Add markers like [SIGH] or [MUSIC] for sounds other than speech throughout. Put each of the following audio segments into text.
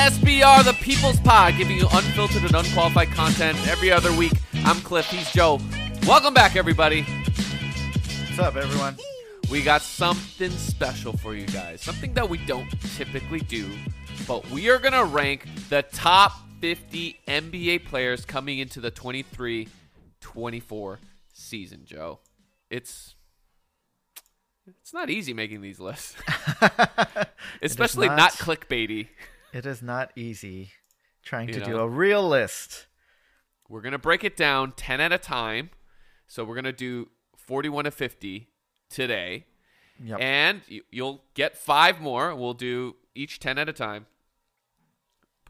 SBR, the People's Pod, giving you unfiltered and unqualified content every other week. I'm Cliff, he's Joe. Welcome back, everybody. What's up, everyone? We got something special for you guys, something that we don't typically do, but we are going to rank the top 50 NBA players coming into the 23 24 season, Joe. It's it's not easy making these lists, [LAUGHS] especially not. not. clickbaity. It is not easy trying You to do a real list. We're gonna break it down 10 at a time. So we're gonna do 41 to 50 today, Yep. and you, you'll get five more. We'll do each 10 at a time.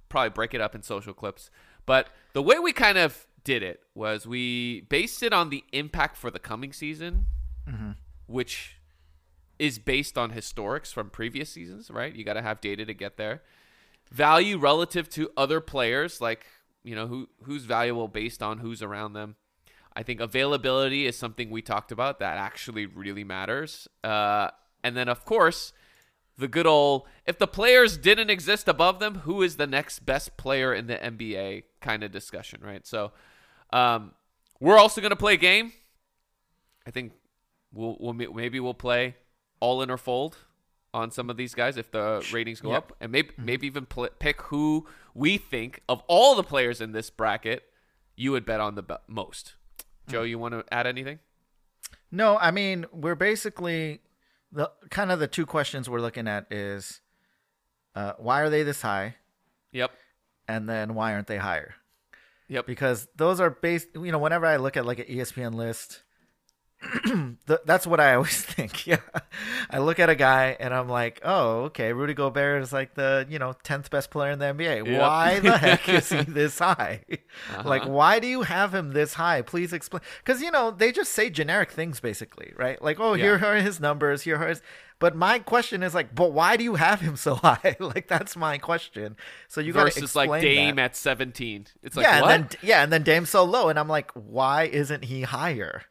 Probably break it up in social clips. But the way we kind of did it was we based it on the impact for the coming season, mm-hmm. which is based on historics from previous seasons, right? You got to have data to get there. Value relative to other players, like you know who who's valuable based on who's around them. I think availability is something we talked about that actually really matters. Uh, and then of course, the good old if the players didn't exist above them, who is the next best player in the NBA kind of discussion, right? So, um, we're also gonna play a game. I think we'll, we'll maybe we'll play all in or fold on some of these guys if the ratings go Yep. up, and maybe maybe even pl- pick who we think of all the players in this bracket you would bet on the be- most. Joe, you want to add anything? No, I mean we're basically the kind of the two questions we're looking at is uh, why are they this high, Yep. and then why aren't they higher? Yep. Because those are based. You know, whenever I look at like an ESPN list. [CLEARS THROAT] th- that's what I always [LAUGHS] think. Yeah, I look at a guy and I'm like, oh, okay, Rudy Gobert is like the you know tenth best player in the NBA. Yep. Why [LAUGHS] the heck is he this high? Like, Uh-huh. why do you have him this high? Please explain. Because you know they just say generic things basically, right? Like, oh, here are his numbers. Here are his. But my question is like, but why do you have him so [LAUGHS] high? like, that's my question. So you got to Versus explain like Dame that. at 17. It's like yeah, what? and then yeah, and then Dame's so low, and I'm like, why isn't he higher?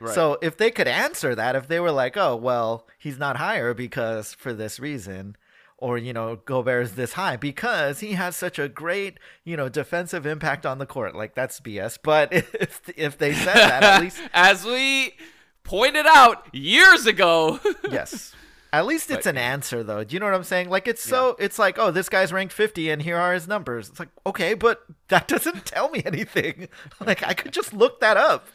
Right. So if they could answer that, if they were like, oh well, he's not higher because for this reason, or you know, Gobert is this high because he has such a great you know defensive impact on the court, like that's BS. But [LAUGHS] if if they said that, at least [LAUGHS] as we pointed out years ago. [LAUGHS] yes. At least it's Right. an answer though. Do you know what I'm saying? Like it's so it's like, oh, this guy's ranked 50 and here are his numbers. It's like, okay, but that doesn't tell me anything. like I could just look that up.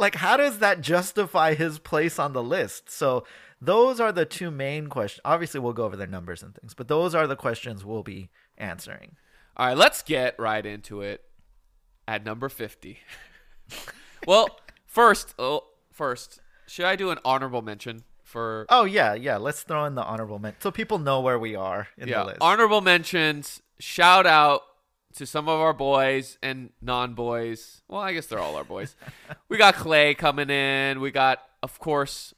Like how does that justify his place on the list? So those are the two main questions. Obviously, we'll go over their numbers and things, but those are the questions we'll be answering. All right, let's get right into it at number 50. [LAUGHS] well, first, oh, first, should I do an honorable mention for Oh yeah, yeah. Let's throw in the honorable mention so people know where we are in yeah, the list. honorable mentions. Shout out to some of our boys and non-boys. Well, I guess they're all our boys. we got Clay coming in. We got, of course,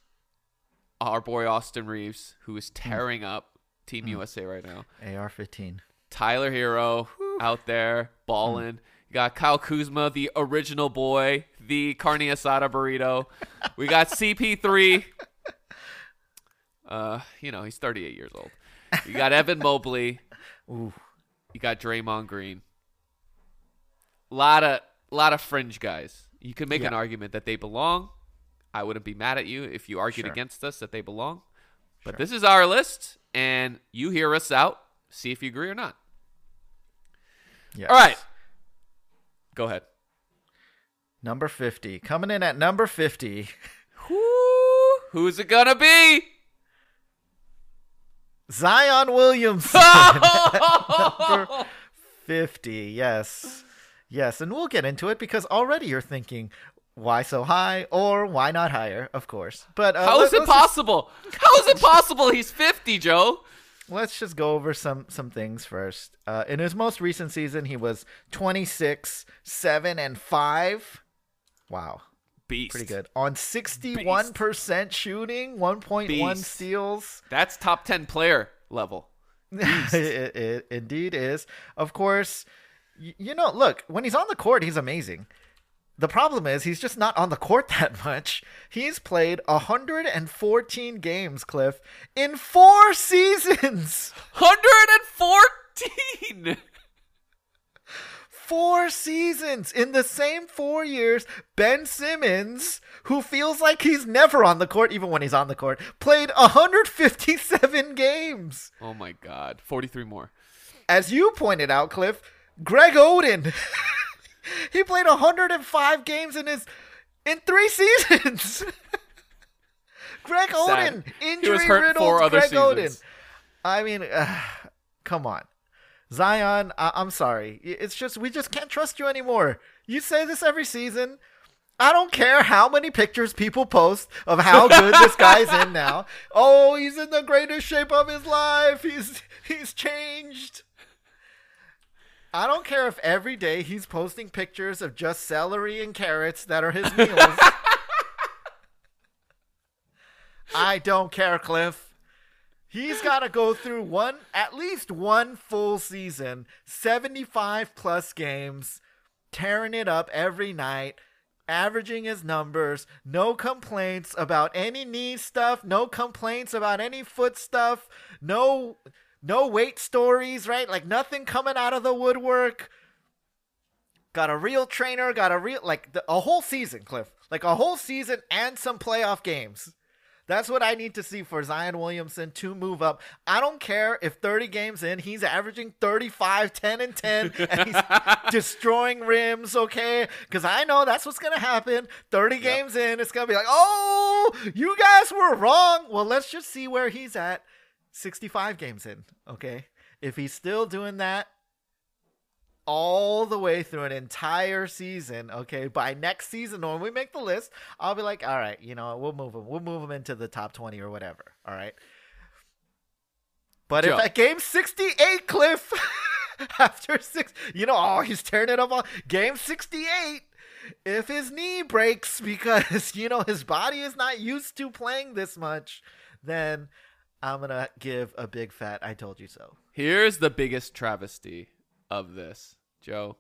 our boy Austin Reaves, who is mm. tearing up Team mm. USA right now. AR-15. Tyler Herro out there balling. Mm. You got Kyle Kuzma, the original boy, the carne asada burrito. We got [LAUGHS] CP3. Uh, you know, he's 38 years old. You got Evan Mobley. Ooh. You got Draymond Green. Lot of lot of fringe guys. You can make an argument that they belong. I wouldn't be mad at you if you argued Sure. against us that they belong. But Sure. this is our list, and you hear us out. See if you agree or not. Yes. All right. Go ahead. Number 50. Coming in at number 50. Who? Who's it gonna be? Zion Williamson. [LAUGHS] number 50. Yes. Yes. And we'll get into it because already you're thinking, why so high or why not higher? Of course. But uh, How is let- it let's just- possible? How is it possible he's 50, Joe? let's just go over some some things first. Uh, in his most recent season, he was 26, 7, and 5. Wow. Beast. Pretty good. On 61% shooting, 1.1 steals. That's top 10 player level. [LAUGHS] it, it indeed is. Of course, y- you know, look, when he's on the court, he's amazing. The problem is he's just not on the court [LAUGHS] that much. He's played 114 games, Cliff, in four [LAUGHS] seasons. 14. Four seasons in the same four years, Ben Simmons, who feels like he's never on the court, even when he's on the court, played 157 games. Oh my God. 43 more. As you pointed out, Cliff, Greg Oden, [LAUGHS] he played 105 games in his in three seasons. [LAUGHS] Greg Sad. Oden, injury riddled four other Greg seasons. Oden. I mean, uh, [SIGHS] come on. Zion, I- I'm sorry. It's just we just can't trust you anymore. You say this every season. I don't care how many pictures people post of how good this guy's in [LAUGHS] now. Oh, he's in the greatest shape of his life. He's he's changed. I don't care if every day he's posting pictures of just celery and carrots that are his meals. [LAUGHS] I don't care, Cliff. He's got to go through one, at least one full season, 75 plus games, tearing it up every night, averaging his numbers, no complaints about any knee stuff, no complaints about any foot stuff, no no weight stories, right? Like nothing coming out of the woodwork. Got a real trainer, got a real like the, a whole season, Cliff. Like a whole season and some playoff games. That's what I need to see for Zion Williamson to move up. I don't care if 30 games in, he's averaging 35, 10, and 10, and he's [LAUGHS] destroying rims, okay? Because I know that's what's going to happen. 30 games in, it's going to be like, oh, you guys were wrong. Well, let's just see where he's at 65 games in, okay? If he's still doing that, all the way through an entire season. Okay, by next season when we make the list, I'll be like, all right, you know, we'll move him. We'll move him into the top twenty or whatever. All right. But Joe. if at game sixty-eight, Cliff, [LAUGHS] after six, you know, oh, he's tearing it up on game sixty-eight. If his knee breaks because [LAUGHS] you know his body is not used to playing this much, then I'm gonna give a big fat "I told you so." Here's the biggest travesty of this, Joe.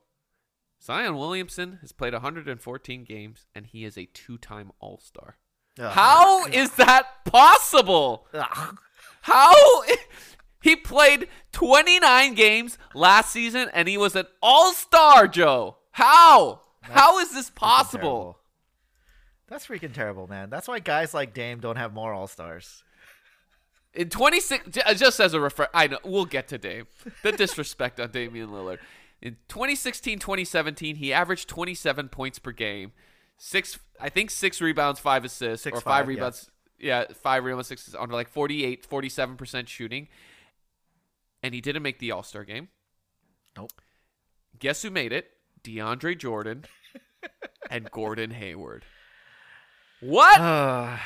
Zion Williamson has played 114 games and he is a two-time All-Star. How is that possible? Ugh. How he played 29 games last season and he was an All-Star, Joe. How? How is this possible? That's freaking terrible, man. That's why guys like Dame don't have more All Stars. In 26, uh, just as a refer, I know we'll get to Dame. The disrespect on Damian Lillard. In 2016, 2017, he averaged 27 points per game, six, I think six rebounds, five assists, Six, or five, five, yeah. rebounds. Yeah. five rebounds, six on like 48, 47 percent shooting, and he didn't make the All Star game. Nope. Guess who made it? DeAndre Jordan and Gordon Hayward. What? Oh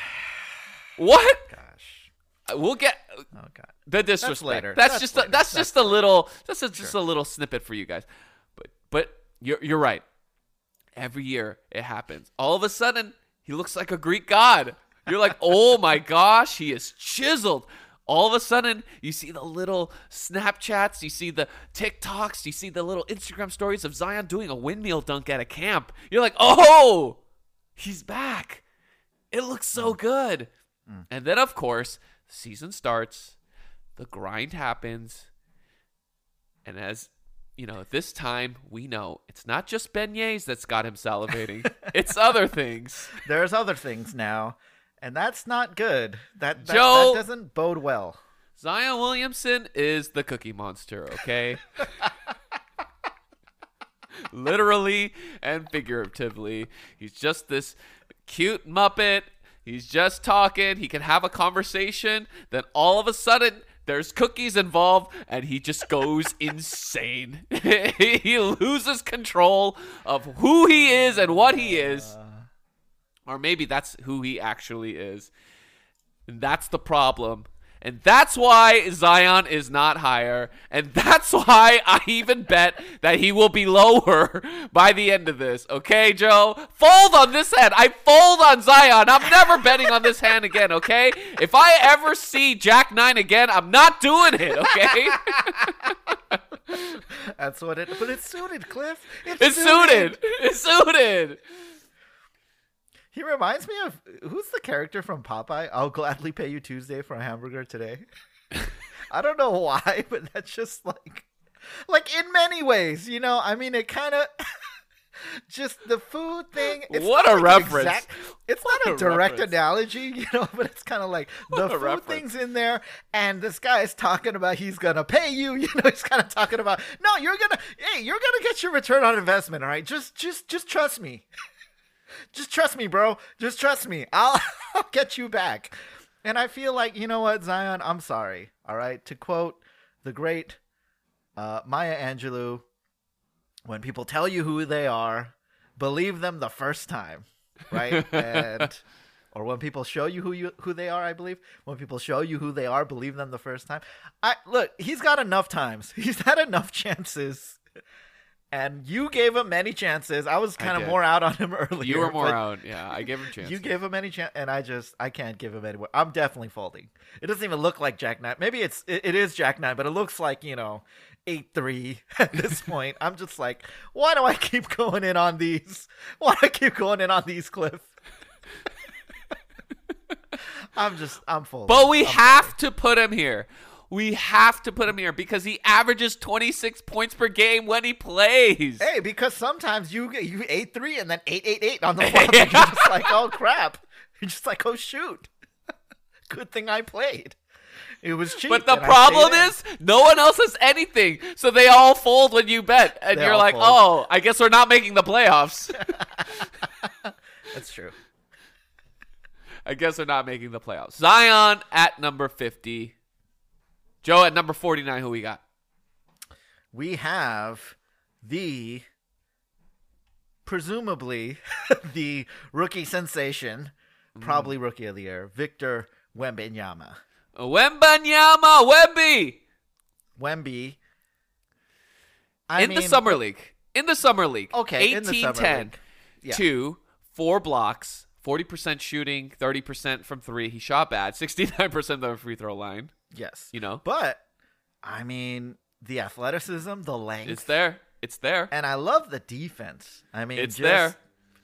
[SIGHS] what? gosh. We'll get Oh god. the disrespect. later. That's, That's just a, that's, That's just a little that's a, just a little snippet for you guys. But but you're you're right. Every year it happens. All of a sudden he looks like a Greek god. You're like, [LAUGHS] "Oh my gosh, he is chiseled." All of a sudden, you see the little Snapchats, you see the TikToks, you see the little Instagram stories of Zion doing a windmill dunk at a camp. You're like, "Oh, he's back." It looks so mm. good. Mm. And then, of course, season starts, the grind happens, and as you know, this time we know it's not just beignets that's got him salivating; [LAUGHS] it's other things. There's other things now, and that's not good. That that, Joe- that doesn't bode well. Zion Williamson is the Cookie Monster, okay? [LAUGHS] Literally and figuratively, he's just this cute muppet. He's just talking. He can have a conversation. Then all of a sudden, there's cookies involved, and he just goes [LAUGHS] insane. [LAUGHS] he loses control of who he is and what he is. Uh. Or maybe that's who he actually is. And that's the problem. And that's why Zion is not higher. And that's [LAUGHS] why I even bet that he will be lower [LAUGHS] by the end of this. Okay, Joe? Fold on this hand. I fold on Zion. I'm never betting on this hand again, okay? If I ever see Jack 9 again, I'm not doing it, okay? [LAUGHS] That's what it. But it's suited, Cliff. it's suited. It's suited. He reminds me of who's the character from Popeye? I'll gladly pay you Tuesday for a hamburger today. [LAUGHS] I don't know why, but that's just like like in many ways, you know. I mean, it kind of [LAUGHS] just the food thing. It's What a like reference. exact- it's What not a, direct reference. analogy, [LAUGHS] you know, but it's kind of like the What a food reference. things in there, and this guy is talking about he's gonna pay you. You know, he's kind of talking about no, you're gonna, hey, you're gonna get your return on investment. All right, just, just, just trust me. Just trust me, bro. Just trust me. I'll, [LAUGHS] I'll get you back. And I feel like, you know what, Zion, I'm sorry. All right. To quote the great uh, Maya Angelou, when people tell you who they are, believe them the first time. Right? [LAUGHS] and or when people show you who you who they are, I believe. When people show you who they are, believe them the first time. I look, he's got enough times. [LAUGHS] He's had enough chances. And you gave him many chances. I was I kind of more out on him [LAUGHS] earlier. You were more out. Yeah, I gave him a chance. You gave him any chance, and I just I can't give him any. more. I'm definitely folding. It doesn't even look like Jack Nine. Maybe it's it, it is Jack Nine, but it looks like you know eight three [LAUGHS] at this [LAUGHS] point. I'm just like, why do I keep going in on these? Why do I keep going in on these, Cliff? I'm just I'm folding. But we I'm have sorry. to put him here. We have to put him here because he averages 26 points per game when he plays. Hey, because sometimes you get you eight three and then eight eight eight on the [LAUGHS] flop. You're just like, oh crap. You're just like, oh shoot. [LAUGHS] Good thing I played. It was cheap. But the problem is, no one else has anything, so they all fold when you bet, and They you're like, fold. "Oh, I guess we're not making the playoffs." [LAUGHS] that's true. I guess we're not making the playoffs. Zion at number 50. Joe at number 49. Who we got? We have the presumably [LAUGHS] the rookie sensation, Mm. probably rookie of the year, Victor Wembanyama. Wembanyama Wemby Wemby. I in the summer league. In the summer league. Okay, 18 in the summer 10 league. Yeah. 2 4 blocks, 40% shooting, 30% from 3. He shot bad, 69% of the free throw line, Yes. you know. But I mean, the athleticism, the length, It's there. It's there. and I love the defense. I mean, It's just, there.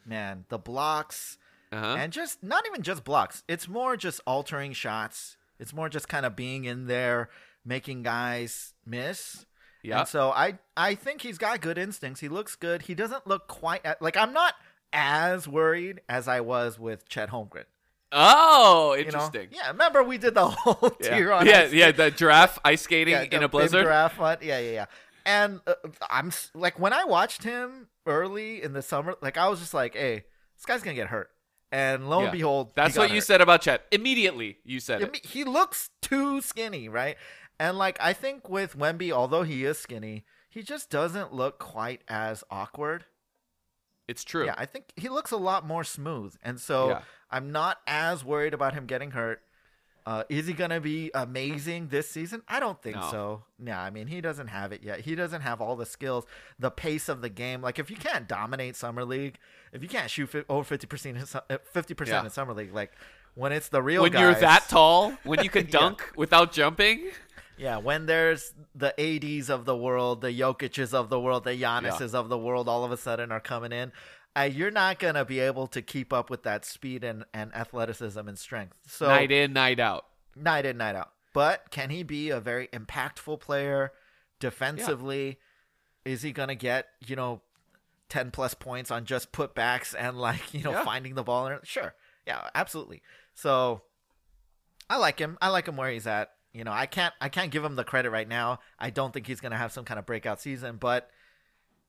Man, the blocks, Uh-huh. and just not even just blocks. It's more just altering shots. It's more just kind of being in there, making guys miss. yeah. And so I I think he's got good instincts. He looks good. He doesn't look quite at, like I'm not as worried as I was with Chet Holmgren. Oh, You know? interesting. Yeah, remember we did the [LAUGHS] whole Yeah, tier on yeah, ice yeah, the giraffe ice skating yeah, in a blizzard. giraffe hunt. Yeah, yeah, yeah. And uh, I'm like when I watched him early in the summer, like I was just like, "Hey, this guy's gonna get hurt." And lo Yeah. and behold, he That's what you said about Chet. Immediately, you said it. he looks too skinny, right? And like I think with Wemby, although he is skinny, he just doesn't look quite as awkward. It's true. Yeah, I think he looks a lot more smooth, and so Yeah. I'm not as worried about him getting hurt. Uh, is he gonna be amazing this season? I don't think No. so. Yeah, I mean he doesn't have it yet. He doesn't have all the skills, the pace of the game. Like if you can't dominate summer league, if you can't shoot fi- over fifty percent, fifty percent in summer league, like when it's the real when you're that tall, when you [LAUGHS] can Yeah. dunk without jumping. Yeah, when there's the ADs of the world, the Jokic's of the world, the Giannis's of the world all of a sudden are coming in, uh, you're not going to be able to keep up with that speed and, and athleticism and strength. So night in, night out. night in, night out. But can he be a very impactful player defensively? Is he going to get, you know, 10 plus points on just putbacks and like, you know, Yeah. finding the ball? Sure. Yeah, absolutely. So I like him. I like him where he's at. You know, I can't I can't give him the credit right now. I don't think he's going to have some kind of breakout season, but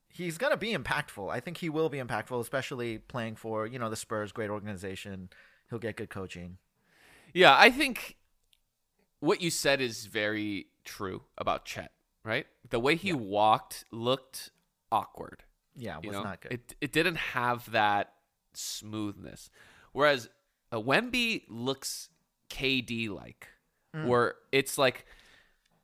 he's going to be impactful. I think he will be impactful, especially playing for, you know, the Spurs, great organization. He'll get good coaching. Yeah, I think what you said is very true about Chet, right? The way he walked looked awkward. Yeah, it You was know, not good. it it didn't have that smoothness. Whereas uh, Wemby looks KD like, Mm. where it's like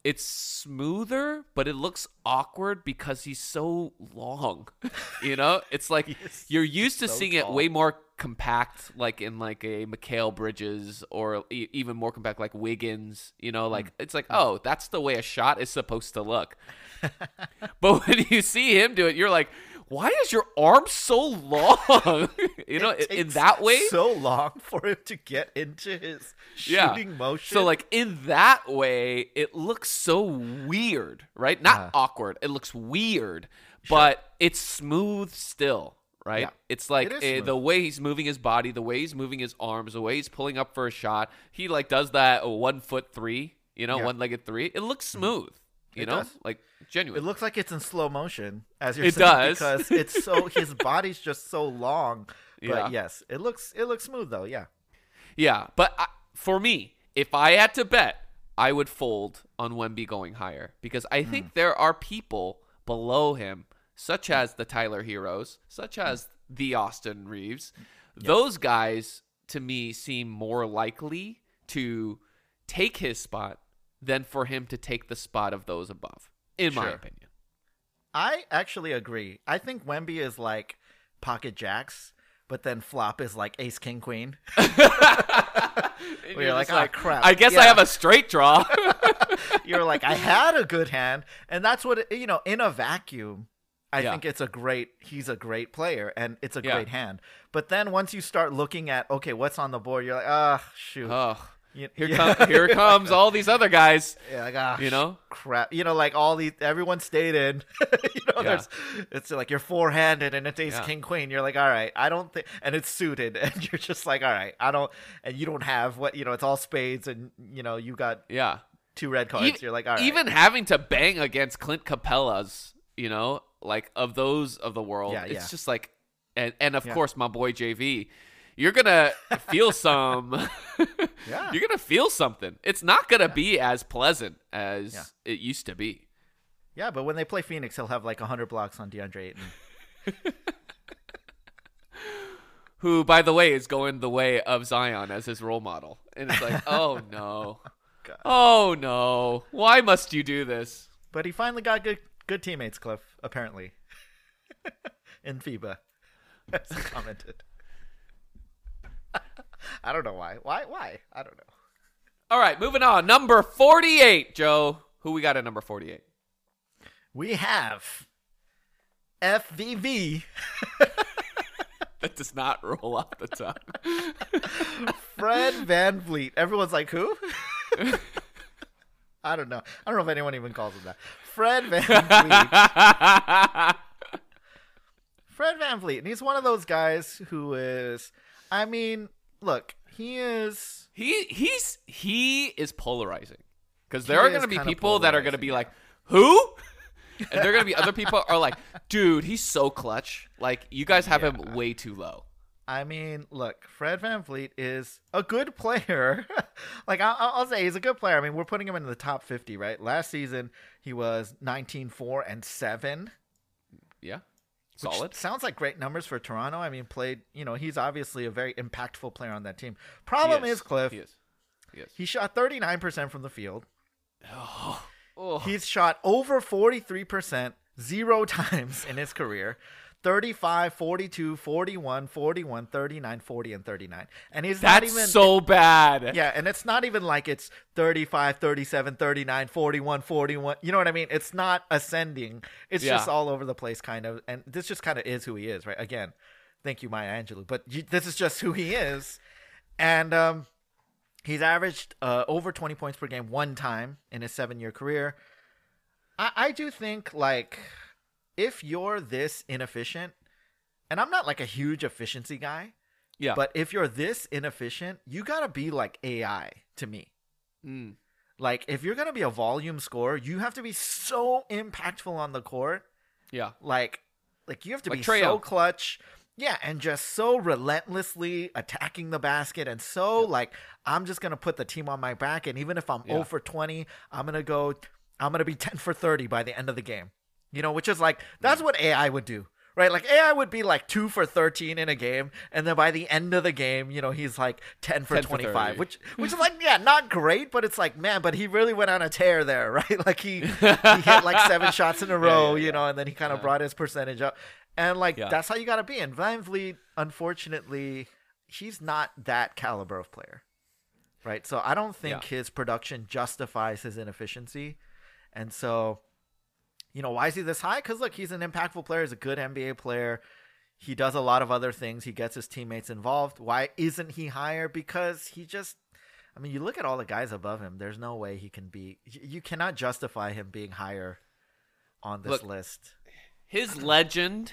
it's smoother, but it looks awkward because he's so long. [LAUGHS] you know, it's like [LAUGHS] you're used to so seeing it way more compact, like in like a Mikal Bridges, or e- even more compact, like Wiggins. You know, Mm. like it's like oh, that's the way a shot is supposed to look. [LAUGHS] but when you see him do it, you're like, why is your arm so long? [LAUGHS] you know, in that way. so long for him to get into his Yeah. shooting motion. So like in that way, it looks so weird, right? Not Uh. awkward. It looks weird, but it's smooth still, right? Yeah. It's like It eh, the way he's moving his body, the way he's moving his arms, the way he's pulling up for a shot. He like does that one foot three, you know, Yeah. Mm-hmm. one legged three. It looks smooth, you It know, does. like genuine. it looks like it's in slow motion, as you're It saying, does. because it's so [LAUGHS] his body's just so long. But Yeah. yes, it looks it looks smooth though. Yeah, Yeah, but I, for me, if I had to bet, I would fold on Wemby going higher because I think there are people below him, such as the Tyler Herros, such Hmm. as the Austin Reaves. Those guys, to me, seem more likely to take his spot than for him to take the spot of those above, in my opinion. I actually agree. I think Wemby is like pocket jacks, but then flop is like ace king queen. [LAUGHS] [LAUGHS] You're like, "Ah, crap." I guess I have a straight draw. [LAUGHS] You're like, I had a good hand, and that's what it, you know. In a vacuum, I Yeah. think it's a great. He's a great player, and it's a Yeah. great hand. But then once you start looking at okay, what's on the board, you're like, ah, shoot. oh, here, yeah. come, here [LAUGHS] comes all these other guys. Yeah, like, ah, You know? crap. You know, like all these, everyone stayed in. [LAUGHS] you know, Yeah. there's, it's like you're four handed and it's ace Yeah. king queen. You're like, all right, I don't think, and it's suited, [LAUGHS] and you're just like, all right, I don't, and you don't have what you know, it's all spades, and you know, you got Yeah. two red cards. Even- you're like, all right, Even having to bang against Clint Capela's, you know, like of those of the world, Yeah, it's just like, and and of course my boy JV, you're gonna feel some, [LAUGHS] Yeah. you're gonna feel something. It's not gonna be as pleasant as Yeah. it used to be. yeah. But when they play Phoenix, he'll have like hundred blocks on DeAndre Ayton. [LAUGHS] Who, by the way, is going the way of Zion as his role model, and it's like, [LAUGHS] oh no, God. oh no, why must you do this? But he finally got good, good teammates, Cliff. Apparently, in FIBA, as he commented. [LAUGHS] I don't know why. Why? Why? I don't know. All right, moving on. Number forty-eight, Joe. Who we got at number forty-eight? We have FVV, [LAUGHS] That does not roll off the tongue. [LAUGHS] Fred VanVleet. Everyone's like, who? I don't know. I don't know if anyone even calls him that. Fred VanVleet. Fred VanVleet. And he's one of those guys who is, I mean, look, he is. he he's he is polarizing because there are going to be people that are going to be like, "Who?" [LAUGHS] and there are going to be other people are like, "Dude, he's so clutch. Like you guys have him way too low." I mean, look, Fred VanVleet is a good player. [LAUGHS] like, I'll, I'll say he's a good player. I mean, we're putting him in the top 50, right? Last season, he was 19 4 and 7. Yeah, solid. Sounds like great numbers for Toronto. I mean, played, you know, he's obviously a very impactful player on that team. Problem He is, Cliff, He is. He is. he shot 39% from the field. Oh. Oh, He's shot over 43% zero [LAUGHS] times in his career. 35, 42, 41, 41, 39, 40, and 39. And he's not even. so bad. yeah, and it's not even like it's 35, 37, 39, 41, 41. You know what I mean? It's not ascending. It's Yeah. just all over the place, kind of. And this just kind of is who he is, right? Again, thank you, Maya Angelou. But you, this is just who he is. And um, he's averaged uh, over 20 points per game one time in his seven year career. I, I do think, like, if you're this inefficient, and I'm not like a huge efficiency guy, yeah. but if you're this inefficient, you gotta be like AI to me. Mm. Like if you're gonna be a volume scorer, you have to be so impactful on the court. yeah. Like, like you have to Like be so clutch. Yeah, and just so relentlessly attacking the basket, and so like I'm just gonna put the team on my back, and even if I'm Yeah. 0 for 20, I'm gonna go, I'm gonna be 10 for 30 by the end of the game. You know, which is like that's what AI would do, right? Like AI would be like two for 13 in a game, and then by the end of the game, you know, he's like 10 for 10 25, 30. which [LAUGHS] which is like yeah, not great, but it's like man, but he really went on a tear there, [LAUGHS] right? Like he he hit like seven [LAUGHS] shots in a row, yeah, you know, and then he kind of Yeah. brought his percentage up, and like Yeah. that's how you got to be. And VanVleet, unfortunately, he's not that caliber of player, right? So I don't think Yeah. his production justifies his inefficiency, and so. You know, why is he this high? Because look, he's an impactful player. He's a good NBA player. He does a lot of other things. He gets his teammates involved. Why isn't he higher? Because he just, I mean, you look at all the guys above him. There's no way he can be. You cannot justify him being higher on this Look, list. His [CLEARS THROAT] legend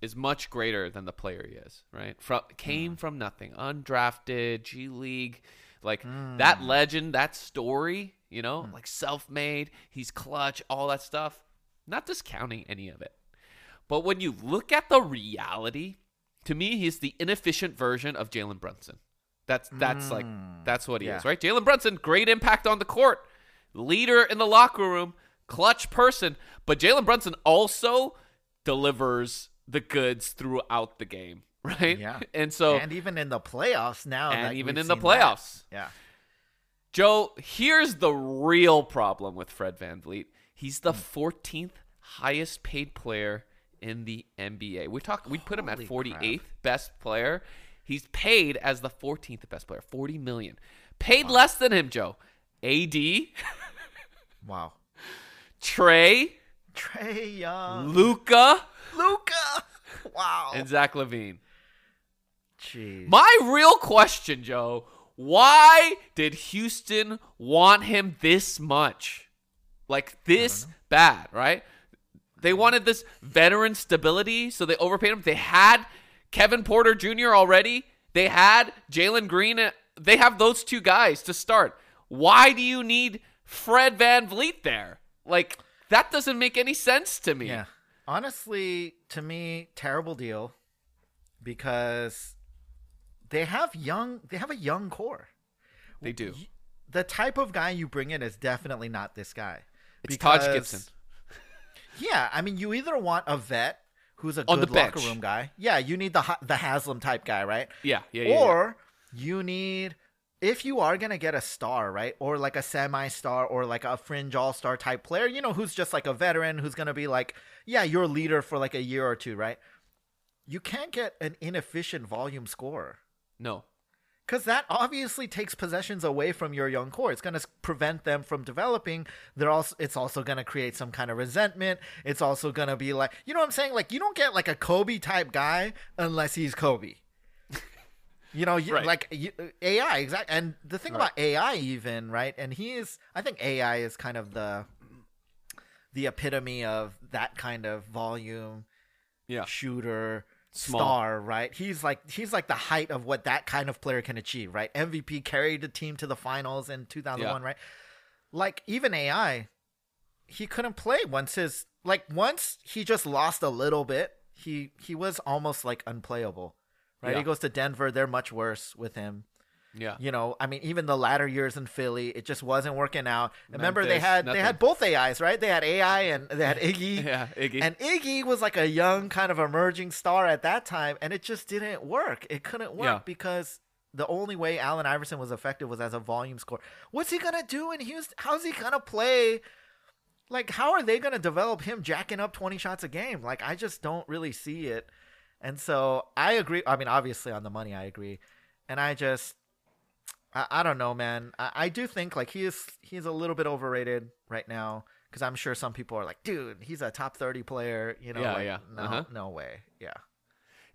is much greater than the player he is, right? From came mm. from nothing, undrafted, G League, like mm. that legend, that story, you know, hmm. like self-made, he's clutch, all that stuff. Not discounting any of it. But when you look at the reality, to me, he's the inefficient version of Jalen Brunson. That's that's like hmm. that's what he yeah. is, right? Jalen Brunson, great impact on the court, leader in the locker room, clutch person. But Jalen Brunson also delivers the goods throughout the game, [LAUGHS] right? Yeah. And so, and even in the playoffs now. and even in the seen that. playoffs, Yeah. Joe, here's the real problem with Fred VanVleet. He's the 14th highest paid player in the NBA. We talked we put him at Holy 48th best player. He's paid as the 14th best player, 40 million. Paid less than him, Joe. AD, [LAUGHS] Wow. Trey, Trae Young. Luka, Luka. Wow. and Zach LaVine. Jeez. My real question, Joe, why did Houston want him this much? Like this bad, right? They mm-hmm. wanted this veteran stability, so they overpaid him. They had Kevin Porter Jr. already. They had Jalen Green. Uh, they have those two guys to start. Why do you need Fred VanVleet there? Like, that doesn't make any sense to me. Yeah. Honestly, to me, terrible deal because they have young they have a young core. They do. The type of guy you bring in is definitely not this guy. It's Taj Gibson. [LAUGHS] Yeah, I mean, you either want a vet who's a On good locker room guy. Yeah, you need the the Haslem type guy, right? Yeah, yeah, yeah. yeah. or you need if you are gonna get a star, right, or like a semi-star, or like a fringe all-star type player, you know, who's just like a veteran, who's gonna be like, yeah, your leader for like a year or two, right? You can't get an inefficient volume scorer no. because that obviously takes possessions away from your young core. It's gonna prevent them from developing. They're also it's also gonna create some kind of resentment. It's also gonna be like, you know what I'm saying? Like you don't get like a Kobe type guy unless he's Kobe. [LAUGHS] You know, you, Right. like you, uh, AI, exactly. And the thing Right. about AI, even right, and he is, I think AI is kind of the the epitome of that kind of volume Yeah. shooter Small. star, right? He's like he's like the height of what that kind of player can achieve, right? MVP carried the team to the finals in 2001, Yeah. right? Like even AI, he couldn't play once his like once he just lost a little bit. He he was almost like unplayable. Right? Yeah. He goes to Denver, they're much worse with him. Yeah. You know, I mean, even the latter years in Philly, it just wasn't working out. Remember, they had nothing. they had both AIs, right? They had AI and they had [LAUGHS] Iggy. Yeah, Iggy. And Iggy was like a young kind of emerging star at that time, and it just didn't work. It couldn't work Yeah. because the only way Allen Iverson was effective was as a volume scorer. What's he gonna do in Houston? How's he gonna play? Like, how are they gonna develop him jacking up twenty shots a game? Like, I just don't really see it. And so I agree. I mean, obviously on the money, I agree. And I just, I, I don't know, man. I, I do think like he is he's a little bit overrated right now because I'm sure some people are like, dude, he's a top thirty player. You know, Yeah, like, yeah. no, Uh-huh. no way. Yeah,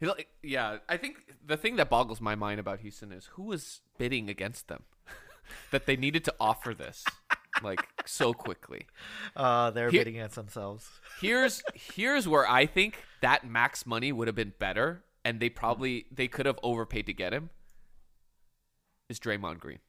like- Yeah, I think the thing that boggles my mind about Houston is who was bidding against them [LAUGHS] that they needed to offer this [LAUGHS] like so quickly. uh, they're Here- bidding against themselves. [LAUGHS] Here's here's where I think that max money would have been better, and they probably they could have overpaid to get him. Is Draymond Green?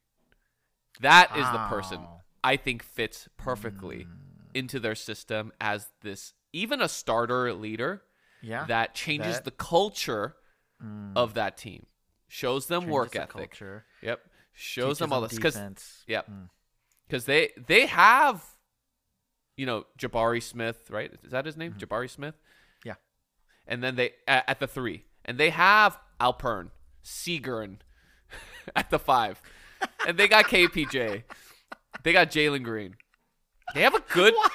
That is the person. I think fits perfectly hmm. into their system as this even a starter leader Yeah, that changes that- the culture hmm. of that team, shows them Changes work the ethic. culture, Yep, shows teaches them all this because defense. Yep. Mm. Because they they have, you know, Jabari Smith, right? Is that his name? Mm-hmm. Jabari Smith. Yeah. And then they at, at the three, and they have Alpern, Seagern [LAUGHS] at the five, and they got KPJ. They got Jalen Green. They have a good. What?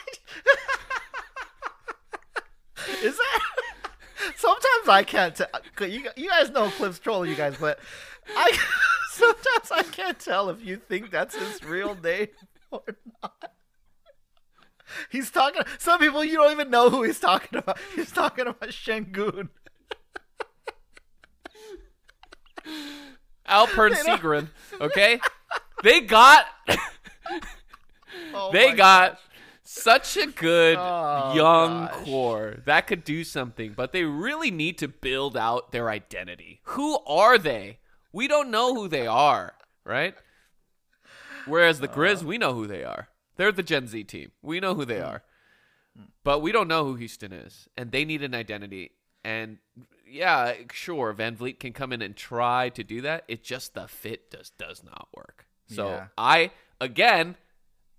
Is that? Sometimes I can't tell. You, you guys know Cliff's trolling you guys, but I [LAUGHS] sometimes I can't tell if you think that's his real name or not. He's talking. Some people you don't even know who he's talking about. He's talking about Shengun. Alpern [LAUGHS] Segrin. Okay, they got [LAUGHS] Oh they got gosh. such a good [LAUGHS] Oh, young gosh. core that could do something, but they really need to build out their identity. Who are they? We don't know who they are, right? Whereas the Uh. Grizz, we know who they are. They're the Gen Z team. We know who Hmm. they are. But we don't know who Houston is, and they need an identity. And yeah, sure, VanVleet can come in and try to do that. It just the fit does does not work. So Yeah. I again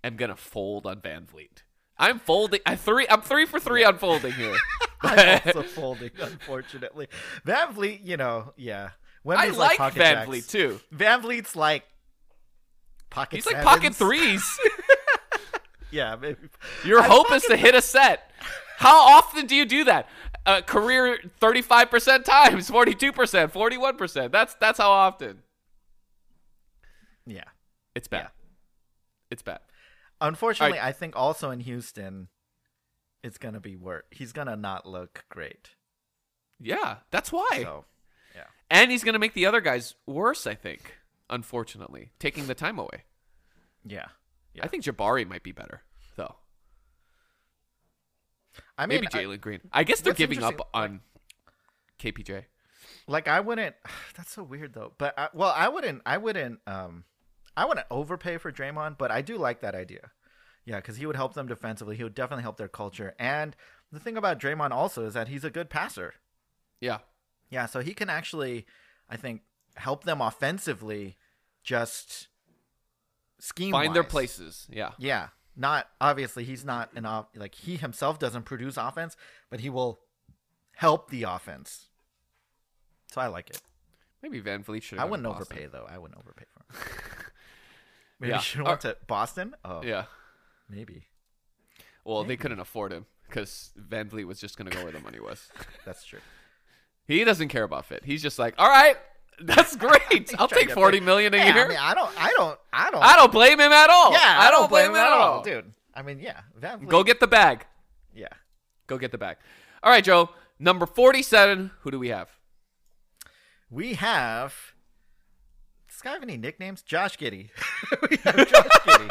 am gonna fold on VanVleet. I'm folding. I three. I'm three for three on folding here. [LAUGHS] I'm also folding, unfortunately. VanVleet, you know, yeah. I like pocket Van jacks. Vliet too. VanVleet's like pocket. He's like pocket [LAUGHS] threes. Yeah, maybe. Your I hope is to hit a set. How often do you do that? A career 35% times 42%, 41%. That's that's how often. Yeah. It's bad. Yeah. It's bad. Unfortunately, Alright. I think also in Houston, it's gonna be worse. He's gonna not look great. Yeah, that's why. So, yeah. And he's going to make the other guys worse, I think. Unfortunately, taking the time away. Yeah. Yeah. I think Jabari might be better. I mean, Maybe Jalen Green. I guess they're giving up on KPJ. like I wouldn't. [SIGHS] That's so weird though. But I, well, I wouldn't. I wouldn't. Um, I wouldn't overpay for Draymond, but I do like that idea. Yeah, because he would help them defensively. He would definitely help their culture. And the thing about Draymond also is that he's a good passer. Yeah. Yeah, so he can actually, I think, help them offensively. Just scheme Find their places. Yeah. Yeah, not obviously he's not an off like he himself doesn't produce offense, but he will help the offense. So I like it. Maybe VanVleet should I wouldn't overpay though. I wouldn't overpay for him. [LAUGHS] Maybe Yeah. should uh, went to Boston. Oh, Yeah. maybe Well, they couldn't afford him because VanVleet was just going to go where the money was. [LAUGHS] that's true. he doesn't care about fit. He's just like, all right, that's great. [LAUGHS] I'll take forty million a Yeah, year. I mean, I don't, I don't, I don't. I don't blame him at all. yeah, I don't blame him at all. dude. I mean, yeah, Vleet, Go get the bag. yeah. Go get the bag. All right, Joe. Number forty-seven. Who do we have? We have. Does this guy have any nicknames? Josh Giddey. [LAUGHS] we have [LAUGHS] Josh Giddey.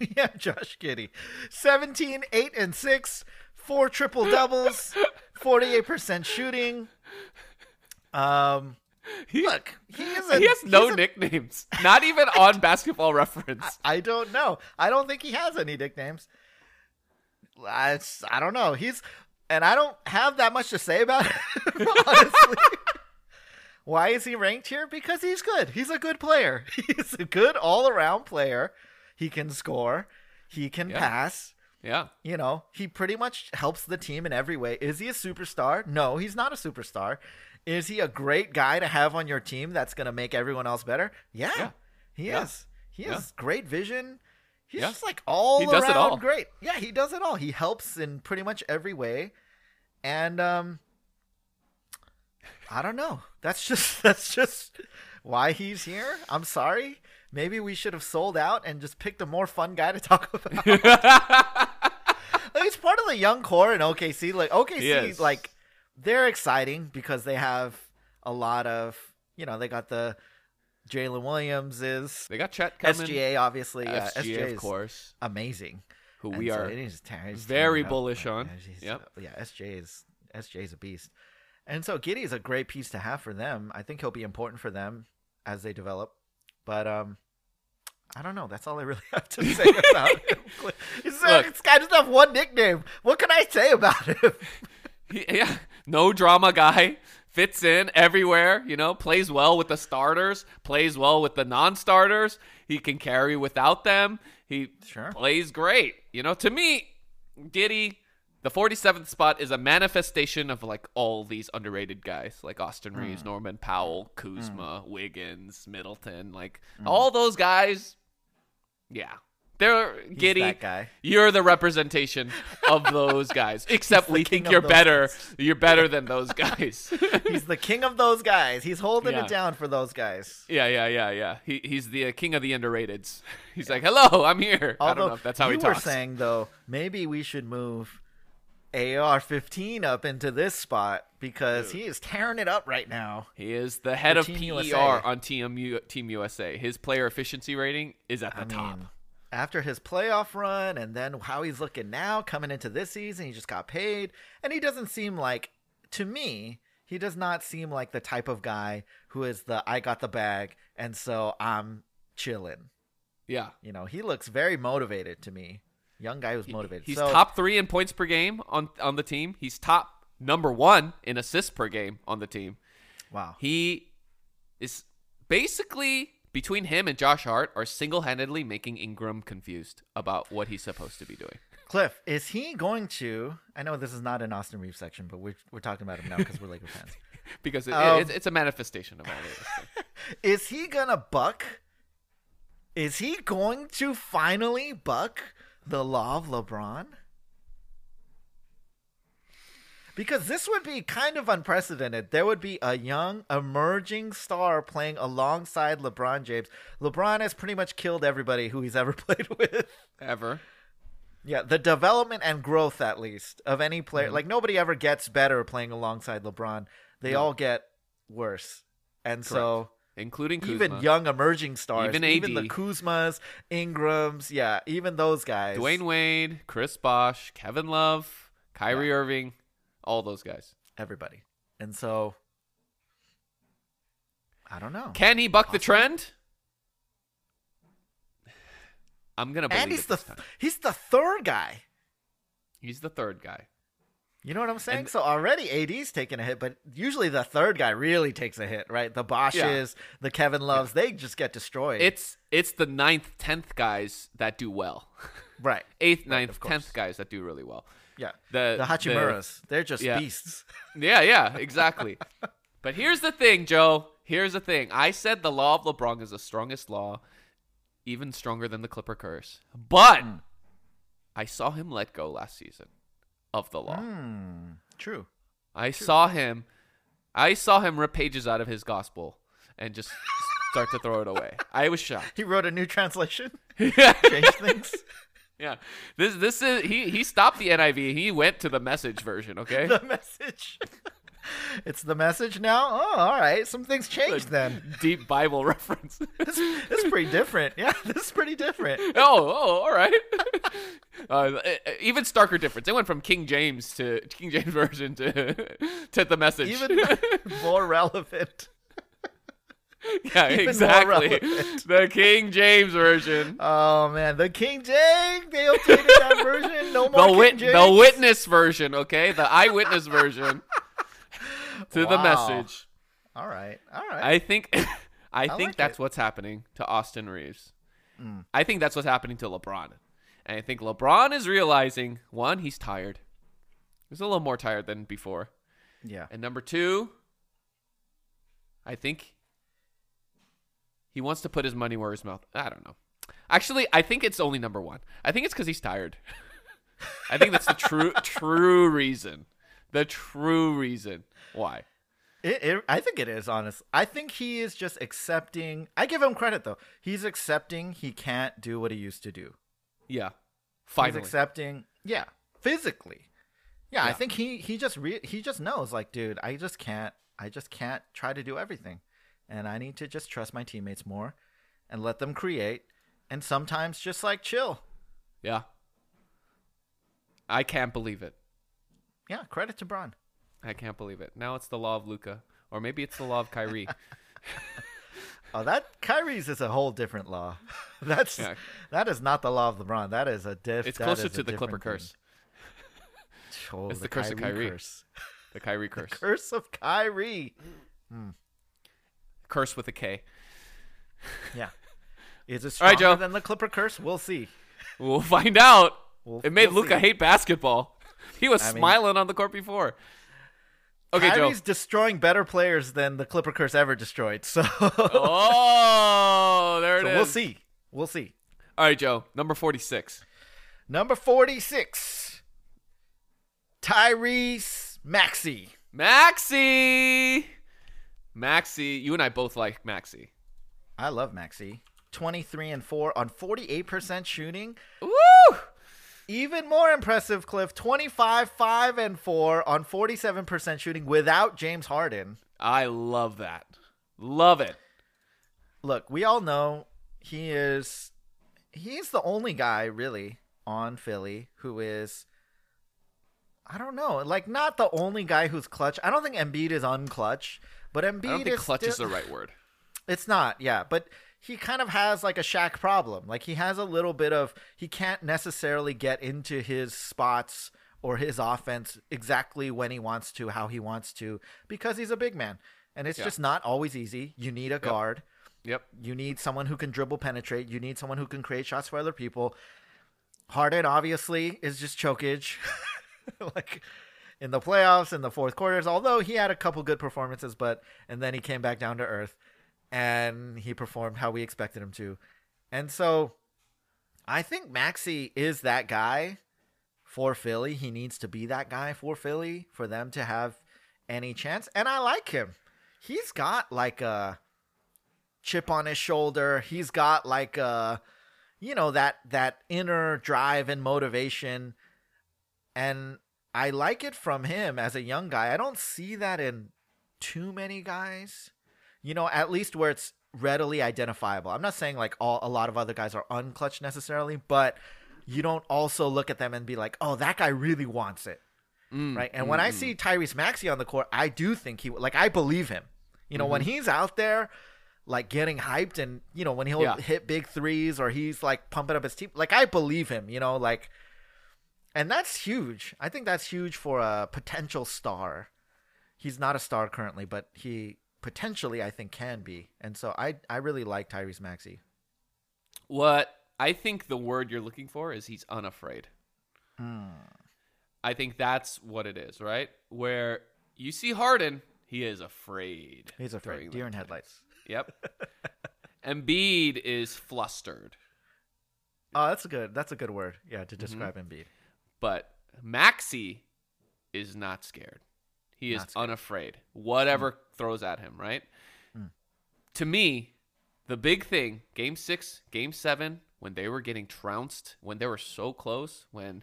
we have Josh Giddey. 17, 8, and 6, four triple doubles, 48% shooting. Um, He, look, he [LAUGHS] is a, he has no a- nicknames. Not even [LAUGHS] on Basketball Reference. I don't know. I don't think he has any nicknames. I, I don't know. He's and I don't have that much to say about him, [LAUGHS] honestly. Why is he ranked here? Because he's good. He's a good player. He's a good all-around player. He can score. He can Yeah. pass. Yeah. You know, he pretty much helps the team in every way. Is he a superstar? No, he's not a superstar. Is he a great guy to have on your team that's going to make everyone else better? Yeah, Yeah. he Yeah. is. He Yeah. has great vision. He's just like all He does it around all. great. Yeah, he does it all. He helps in pretty much every way. And um I don't know. That's [LAUGHS] just that's just why he's here. I'm sorry. Maybe we should have sold out and just picked a more fun guy to [LAUGHS] talk about. [LAUGHS] Like, he's part of the young core in OKC. Like OKC, like they're exciting because they have a lot of you know they got the Jalen Williams is They got Chet coming. SGA obviously. Yeah, SGA, SGA of course. amazing. Who And we so are. it is tear- it's very tearing up. bullish on. yeah, Yep. Yeah, SJ is SJ is a beast. And so Giddey is a great piece to have for them. I think he'll be important for them as they develop. But um I don't know. That's all I really [LAUGHS] have to say about [LAUGHS] him. Uh, Look. this doesn't have one nickname. What can I say about him? [LAUGHS] He- [LAUGHS] yeah, no drama guy. Fits in everywhere, you know, plays well with the starters, plays well with the non starters. He can carry without them. He Sure. plays great. You know, to me, Giddey, the 47th spot is a manifestation of like all these underrated guys like Austin Hmm. Reaves, Norman Powell, Kuzma, Wiggins, Middleton. Like Hmm. all those guys, yeah, They're giddy. that guy. You're the representation of [LAUGHS] those guys. Except we think you're better. You're better than those guys. [LAUGHS] He's the king of those guys. He's holding Yeah. it down for those guys. yeah, yeah, yeah, yeah. He he's the uh, king of the underrateds. He's like, "Hello, I'm here." I Although don't know if that's how you he were saying though, maybe we should move AR-15 up into this spot because he is tearing it up right now. He is the head For of Team PER USA. on Team U- Team USA. His player efficiency rating is at the I top. mean, after his playoff run and then how he's looking now coming into this season, he just got paid. And he doesn't seem like, to me, he does not seem like the type of guy who is the I got the bag and so I'm chilling. Yeah. You know, he looks very motivated to me. Young guy who's motivated. He's So- top three in points per game on on the team. He's top number one in assists per game on the team. Wow. He is basically between him and Josh Hart are single handedly making Ingram confused about what he's supposed to be doing. [LAUGHS] Cliff, is he going to? I know this is not an Austin Reaves section, but we're, we're talking about him now because we're Laker fans. [LAUGHS] Because it, Um, it's, it's a manifestation of all this. [LAUGHS] Is he gonna buck? Is he going to finally buck the law of LeBron? Because this would be kind of unprecedented. There would be a young, emerging star playing alongside LeBron James. LeBron has pretty much killed everybody who he's ever [LAUGHS] played with. Ever. Yeah, the development and growth, at least, of any player. Mm-hmm. Like, nobody ever gets better playing alongside LeBron. They No. all get worse. And so Including Kuzma. even young emerging stars, Even even, the Kuzmas, Ingrams, yeah, even those guys. Dwyane Wade, Chris Bosh, Kevin Love, Kyrie Irving, all those guys. everybody, and so I don't know. Can he buck the trend? I'm gonna believe and he's the time. he's the third guy. he's the third guy. You know what I'm saying? And- so already AD's taking a hit, but usually the third guy really takes a hit, right? The Bosches, the Kevin Loves, they just get destroyed. It's it's the ninth, tenth guys that do well. [LAUGHS] right. Eighth, ninth, course. tenth guys that do really well. Yeah. The The Hachimuras, they're just yeah. beasts. [LAUGHS] Yeah, yeah, exactly. [LAUGHS] but here's the thing, Joe. Here's the thing. I said the law of LeBron is the strongest law, even stronger than the Clipper curse. But Hmm. I saw him let go last season of the law. Hmm. True. I saw him. I saw him rip pages out of his gospel and just start to throw it away. I was shocked. [LAUGHS] He wrote a new translation, yeah, changed things. This this is he he stopped the NIV. He went to the message version. [LAUGHS] Okay, the message. [LAUGHS] It's the message now. Oh, all right. Some things changed then. deep Bible [LAUGHS] reference. This, this is pretty different. Yeah, this is pretty different. oh, oh, all right. uh, even starker difference. It went from King James to King James version to to the message. Even more relevant. [LAUGHS] yeah, even exactly. The King James version. Oh man, the King James. They updated that version. No [LAUGHS] more the King wit- James. the witness version, okay, the eyewitness [LAUGHS] version to the message. All right. All right. I think, I think like that's it. What's happening to Austin Reaves. Mm. I think that's what's happening to LeBron, and I think LeBron is realizing one, he's tired. He's a little more tired than before, yeah. and number two, I think he wants to put his money where his mouth. I don't know. Actually, I think it's only number one. I think it's because he's tired. [LAUGHS] I think that's the true true reason. The true reason why. It, it, I think it is honest. I think he is just accepting. I give him credit though. He's accepting he can't do what he used to do. Yeah. He's Finally. accepting. Yeah, physically. Yeah, I think he he just re- he just knows like, dude, I just can't. I just can't try to do everything, and I need to just trust my teammates more, and let them create, and sometimes just like chill. yeah. I can't believe it. Yeah, credit to Bron. I can't believe it. Now it's the law of Luka, or maybe it's the law of Kyrie. [LAUGHS] Oh, that Kyrie's is a whole different law. [LAUGHS] That's Yeah. that is not the law of LeBron. That is a diff. It's closer to the Clipper thing. curse, [LAUGHS] Oh, It's the curse of Kyrie. Curse. the Kyrie curse, curse of Kyrie. Hmm. Curse with a K. Yeah. Is it [LAUGHS] All stronger right, Joe. than the Clipper curse? We'll see. We'll find out. We'll- it made we'll Luka see. hate basketball. [LAUGHS] He was I mean- smiling on the court before. Okay, Kyrie's Joe. destroying better players than the Clipper curse ever destroyed. So, [LAUGHS] Oh, there it so is. we'll see. We'll see. All right, Joe. Number 46. Number 46. Tyrese Maxey. Maxi. Maxey. You and I both like Maxey. I love Maxey. 23 and 4 on 48% shooting. Woo! Even more impressive, Cliff. 25, 5 and 4 on 47% shooting without James Harden. I love that. Love it. Look, we all know he is he's the only guy really on Philly who is I don't know, like not the only guy who's clutch. I don't think Embiid is unclutch, but Embiid I don't think is clutch is the right word. It's not, yeah, but he kind of has like a Shaq problem. Like he has a little bit of he can't necessarily get into his spots or his offense exactly when he wants to, how he wants to, because he's a big man. And it's Yeah. just not always easy. You need a guard. Yep. You need someone who can dribble penetrate. You need someone who can create shots for other people. Harden obviously is just chokage. [LAUGHS] like in the playoffs in the fourth quarters, although he had a couple good performances, but and then he came back down to earth and he performed how we expected him to. And so I think Maxey is that guy for Philly. He needs to be that guy for Philly for them to have any chance. And I like him. He's got like a chip on his shoulder. He's got like a you know that that inner drive and motivation and I like it from him as a young guy. I don't see that in too many guys. You know, at least where it's readily identifiable. I'm not saying like all a lot of other guys are unclutch necessarily, but you don't also look at them and be like, "Oh, that guy really wants it." Mm, right? And when I mm, see Tyrese Maxey on the court, I do think he like I believe him. You know, when Mm-hmm. he's out there like getting hyped and you know when he'll Yeah. hit big threes or he's like pumping up his team, like I believe him. You know, like, and that's huge. I think that's huge for a potential star. He's not a star currently, but he potentially I think can be. And so I I really like Tyrese Maxey. What I think the word you're looking for is he's unafraid. Hmm. I think that's what it is, right? Where you see Harden, he is afraid. He's afraid. Deer in headlights. Yep. [LAUGHS] Embiid is flustered, Oh, that's a good. That's a good word. Yeah, Mm-hmm. to describe Embiid. But Maxey is not scared. He is scared. unafraid. Whatever mm. throws at him, right? Mm. To me, the big thing, game six, game seven, when they were getting trounced, when they were so close, when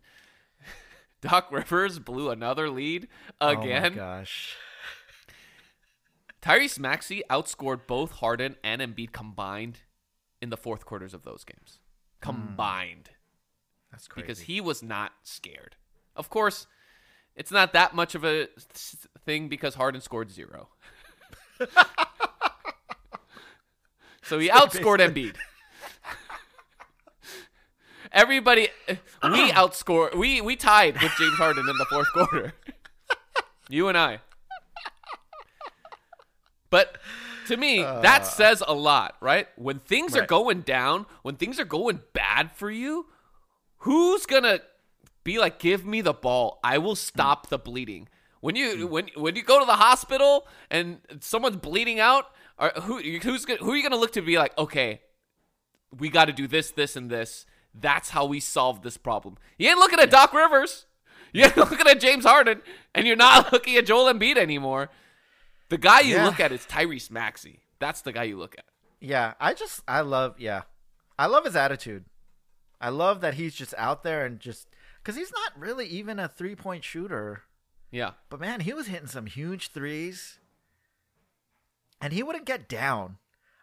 [LAUGHS] Doc Rivers blew another lead Oh my again, gosh. Tyrese Maxey outscored both Harden and Embiid combined in the fourth quarters of those games. Hmm. Combined. That's crazy. Because he was not scared. Of course, it's not that much of a thing because Harden scored zero. [LAUGHS] so he [LAUGHS] outscored Embiid. Everybody, [LAUGHS] we outscored, we, we tied with James Harden in the fourth quarter. you and I. But to me, that uh. says a lot, right? When things are going down, when things are going bad for you, who's gonna be like, give me the ball? I will stop the bleeding. When you hmm. when when you go to the hospital and someone's bleeding out, or who who's gonna, who are you gonna look to be like, okay, we got to do this, this, and this. That's how we solve this problem. You ain't looking at Doc Rivers. You ain't [LAUGHS] looking at James Harden, and you're not [LAUGHS] looking at Joel Embiid anymore. The guy you Yeah. look at is Tyrese Maxey. That's the guy you look at. Yeah, I just I love yeah, I love his attitude. I love that he's just out there and just because he's not really even a three point shooter, Yeah. but man, he was hitting some huge threes, and he wouldn't get down.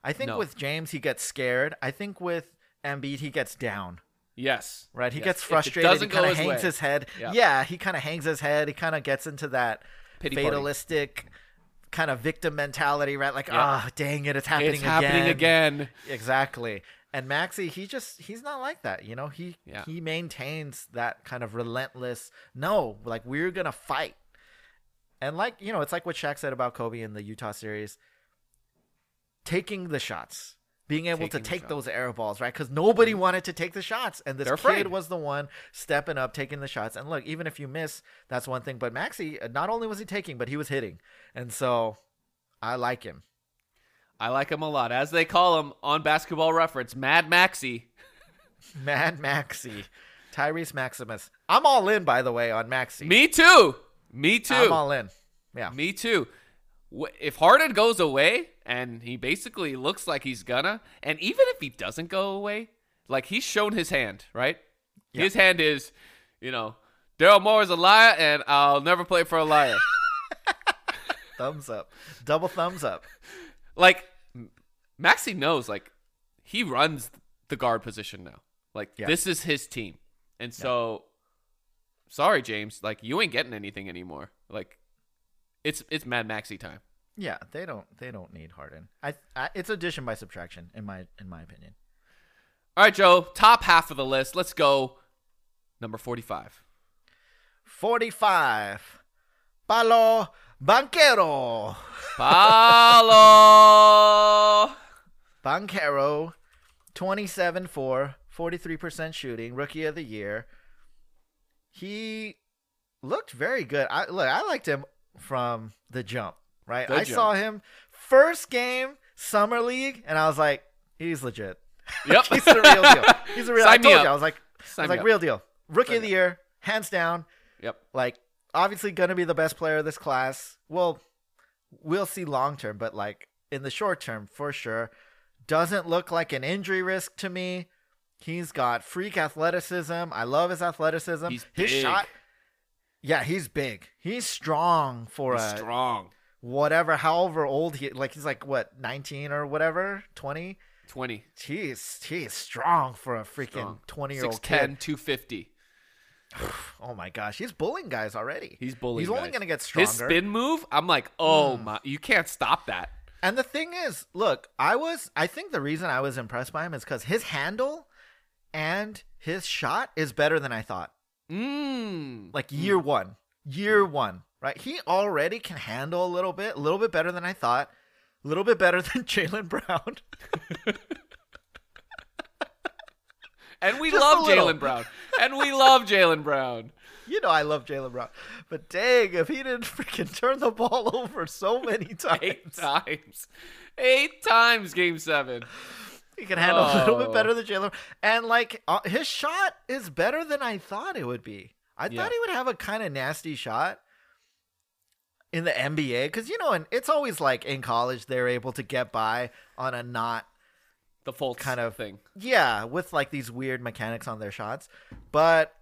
I think No. with James he gets scared. I think with Embiid he gets down. Yes. Right, he Yes. gets frustrated. he kind of hangs way. his head. Yeah. Yeah, he kind of hangs his head. He kind of gets into that Pity party. fatalistic kind of victim mentality, right? Like, Yeah. ah, dang it, it's happening It's happening again. Exactly. And Maxey, he just he's not like that, you know. He Yeah. he maintains that kind of relentless. No, like we're gonna fight. And like you know, it's like what Shaq said about Kobe in the Utah series. Taking the shots, being able to take those air balls, right? Because nobody mm-hmm. wanted to take the shots, and this They're kid afraid. was the one stepping up, taking the shots. And look, even if you miss, that's one thing. But Maxey, not only was he taking, but he was hitting, and so I like him. I like him a lot. As they call him on basketball reference, Mad Maxey. [LAUGHS] Mad Maxey, Tyrese Maximus. I'm all in, by the way, on Maxey. Me too. Me too. I'm all in. Yeah. Me too. If Harden goes away, and he basically looks like he's gonna, and even if he doesn't go away, like he's shown his hand, right? Yeah. His hand is, you know, Daryl Morey is a liar, and I'll never play for a liar. [LAUGHS] Thumbs up. Double thumbs up. [LAUGHS] like Maxey knows, like he runs the guard position now. Like Yeah. this is his team, and so sorry, James, like you ain't getting anything anymore. Like it's it's Mad Maxey time. Yeah, they don't they don't need Harden. I, I it's addition by subtraction in my in my opinion. All right, Joe, top half of the list. Let's go. Number 45. 45. Paolo Banchero. Paolo. [LAUGHS] Banchero 27 4, 43% shooting, rookie of the year. He looked very good. I look, I liked him from the jump, right? Good I jump. saw him first game summer league and I was like, he's legit. [LAUGHS] Yep. he's the real deal. He's a real Sign I told you. I was like I was like up. real deal. Rookie Sign of the year, hands down. Yep. Like obviously going to be the best player of this class. Well, we'll see long term, but like in the short term for sure. Doesn't look like an injury risk to me. He's got freak athleticism. I love his athleticism. He's his big. shot. Yeah, he's big. He's strong for He's a strong. whatever, however old he like. He's like what, nineteen or whatever, twenty. 20. He's he's strong for a freaking twenty year old 6'10, kid. 250. [SIGHS] Oh my gosh, he's bullying guys already. He's bullying He's only gonna get stronger. His spin move, I'm like, oh Hmm. my, you can't stop that. And the thing is, look, I was I think the reason I was impressed by him is because his handle and his shot is better than I thought. Mmm. Like mm. year one. Year one. Right? He already can handle a little bit, a little bit better than I thought. A little bit better [LAUGHS] than Jaylen Brown. And we Just love. Jaylen Brown. And we love Jaylen Brown. You know I love Jaylen Brown. But dang, if he didn't freaking turn the ball [LAUGHS] over so many [LAUGHS] times. Eight times. Eight times game seven. He can handle a little bit Oh. better than Jaylen. And like uh, his shot is better than I thought it would be. I Yeah. thought he would have a kind of nasty shot in the NBA because you know, and it's always like in college they're able to get by on a not The full Kind of thing. yeah with like these weird mechanics on their shots, but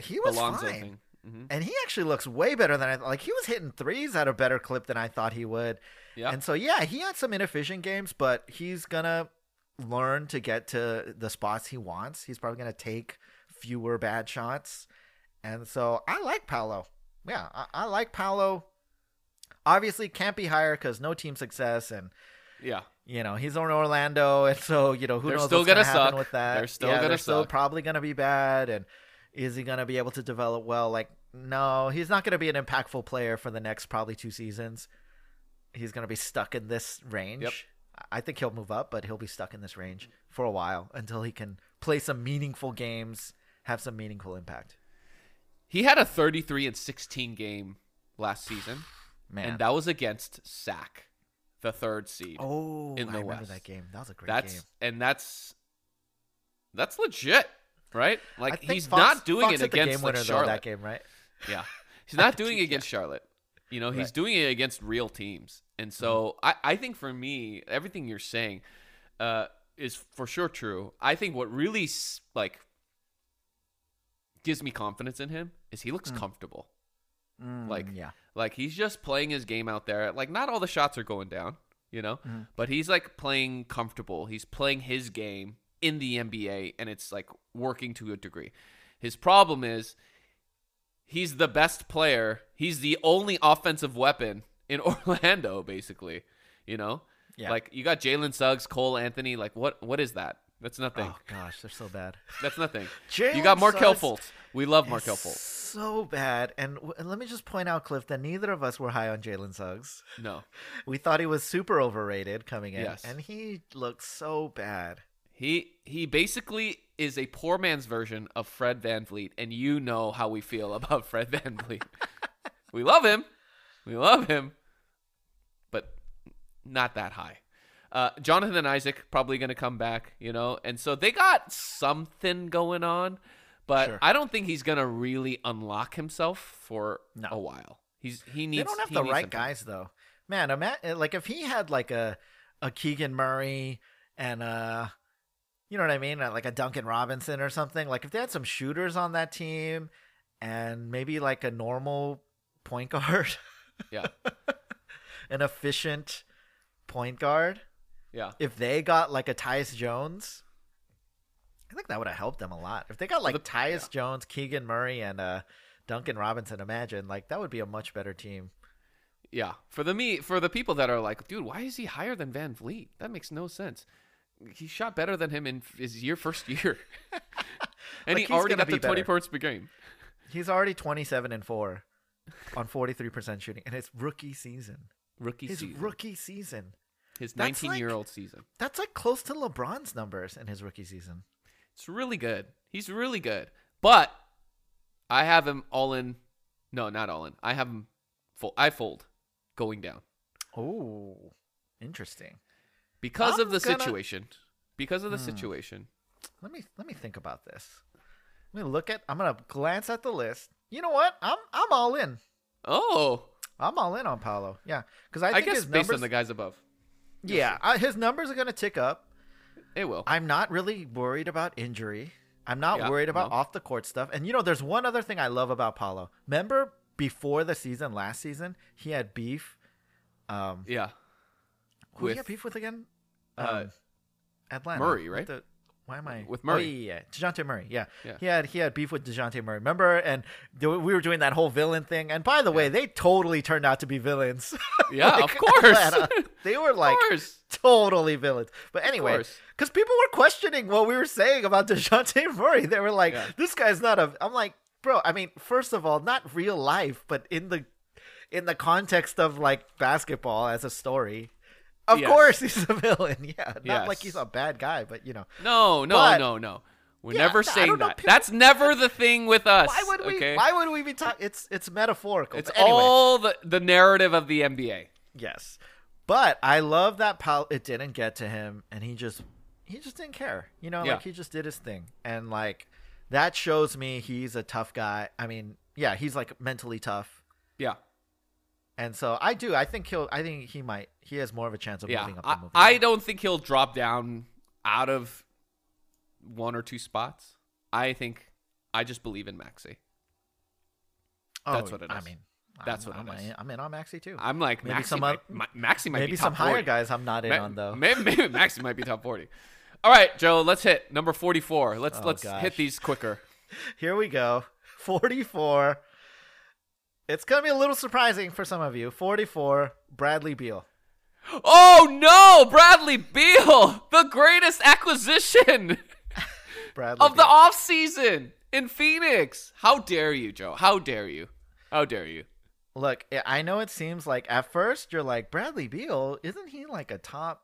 he was Lonzo fine. thing. hmm And he actually looks way better than I thought. like. He was hitting threes at a better clip than I thought he would. Yeah. And so yeah, he had some inefficient games, but he's gonna learn to get to the spots he wants. He's probably gonna take fewer bad shots. And so I like Paolo. Yeah, I, I like Paolo. Obviously can't be higher because no team success and yeah. you know he's on Orlando and so you know who They're knows still what's gonna happen suck. with that. They're still yeah, gonna they're still suck. probably gonna be bad and is he gonna be able to develop well? Like no, he's not gonna be an impactful player for the next probably two seasons. He's gonna be stuck in this range. Yep. I think he'll move up, but he'll be stuck in this range for a while until he can play some meaningful games, have some meaningful impact. He had a 33 and 16 game last season, [SIGHS] Man, and that was against SAC, the third seed. oh, in the I remember West. that game. That was a great that's game. and that's that's legit, right? Like he's Fox- not doing Fox it against game like winner though Charlotte. that game, right? Yeah. [LAUGHS] He's not doing it against Charlotte. You know, he's Right. doing it against real teams. And so I, I think for me, everything you're saying uh, is for sure true. I think what really like gives me confidence in him is he looks comfortable. Like Mm, yeah. like he's just playing his game out there. Like not all the shots are going down, you know, but he's like playing comfortable. He's playing his game in the NBA, and it's like working to a degree. His problem is he's the best player. He's the only offensive weapon in [LAUGHS] Orlando, basically. You know, Yeah. like you got Jalen Suggs, Cole Anthony. Like what? What is that? That's nothing. Oh gosh, they're so bad. [LAUGHS] That's nothing. [LAUGHS] You got Markelle Fultz. We love Markelle Fultz. So bad. And, w- and let me just point out, Cliff, that neither of us were high on Jalen Suggs. No, We thought he was super overrated coming in, Yes. and he looks so bad. He he basically is a poor man's version of Fred VanVleet, and you know how we feel [LAUGHS] about Fred Van Vliet. we love him. We love him. But not that high. Uh, Jonathan and Isaac probably going to come back, you know, and so they got something going on, but Sure. I don't think he's going to really unlock himself for No. a while. He's he needs. They don't have the right guys though. Man, ima- like if he had like a a Keegan Murray and uh you know what I mean, Uh, like a Duncan Robinson or something. Like if they had some shooters on that team and maybe like a normal point [LAUGHS] guard, Yeah, [LAUGHS] an efficient point guard. yeah. If they got like a Tyus Jones, I think that would have helped them a lot. If they got like the- Tyus Jones, Keegan Murray, and uh, Duncan Robinson, imagine like that would be a much better team. Yeah, for the me for the people that are like, dude, why is he higher than VanVleet? That makes no sense. He shot better than him in his year first [LAUGHS] year, [LAUGHS] and Like, he already got the twenty points per game. He's already 27 and 4 on 43% shooting in his rookie season. Rookie His season, rookie season. his that's nineteen year old season. That's like close to LeBron's numbers in his rookie season. It's really good. He's really good, but I have him all in. No, not all in. I have him full. I fold going down Oh, interesting. Because I'm of the gonna- situation. Because of the Hmm. situation. Let me let me think about this. Let me look at I'm going to glance at the list. You know what? I'm I'm all in. Oh, I'm all in on Paolo. Yeah, cuz I I, think guess his based numbers on the guys above, Yeah, I, his numbers are going to tick up. it will. I'm not really worried about injury. I'm not Yeah, worried about no. off the court stuff. And you know, there's one other thing I love about Paolo. Remember before the season, last season, he had beef. Um, yeah, who with have beef with again? uh, Um, Atlanta. Murray, right? the- why am I With Oh, Murray. yeah, yeah, Dejounte Murray. Yeah. Yeah. he had he had beef with Dejounte Murray. Remember? And th- we were doing that whole villain thing. And by the way, they totally turned out to be villains. [LAUGHS] Yeah, Like, of course. Atlanta. they were like totally villains. But anyway, because people were questioning what we were saying about [LAUGHS] Dejounte Murray. They were like, Yeah. "This guy's not a." I'm like, bro. I mean, first of all, not real life, but in the in the context of like basketball as a story. Of Yes. course, he's a villain. [LAUGHS] Yeah, not like he's a bad guy, but you know, No, no, But- no, no. We're Yeah, never no, saying that. people- That's never the thing with us. why would we? okay? Why would we be talking? It's it's metaphorical. It's anyway, all the the narrative of the NBA. yes, but I love that Paul. It didn't get to him, and he just he just didn't care. You know, Yeah. like he just did his thing, and like that shows me he's a tough guy. I mean, yeah, he's like mentally tough. Yeah, And so I do. I think he'll. I think he might. He has more of a chance of yeah. moving up. I, moving I don't think he'll drop down out of one or two spots. I think I just believe in Maxey. Oh, that's what it I mean, That's I'm, what I'm, is. I'm in on Maxey too. I'm like Maybe Maxey some might, mi- Maxey might Maybe be some top higher 40. guys I'm not in Ma- on though. Maybe, [LAUGHS] maybe Maxey might be top forty. All right, Joe. Let's hit number forty-four. Let's Oh, let's gosh. hit these quicker. [LAUGHS] Here we go. 44. It's gonna be a little surprising for some of you. 44. Bradley Beal. Oh no, Bradley Beal, [LAUGHS] the greatest acquisition [LAUGHS] Bradley of the Beal. offseason in Phoenix. How dare you, Joe? How dare you? How dare you? Look, I- I know it seems like at first you're like Bradley Beal, isn't he like a top?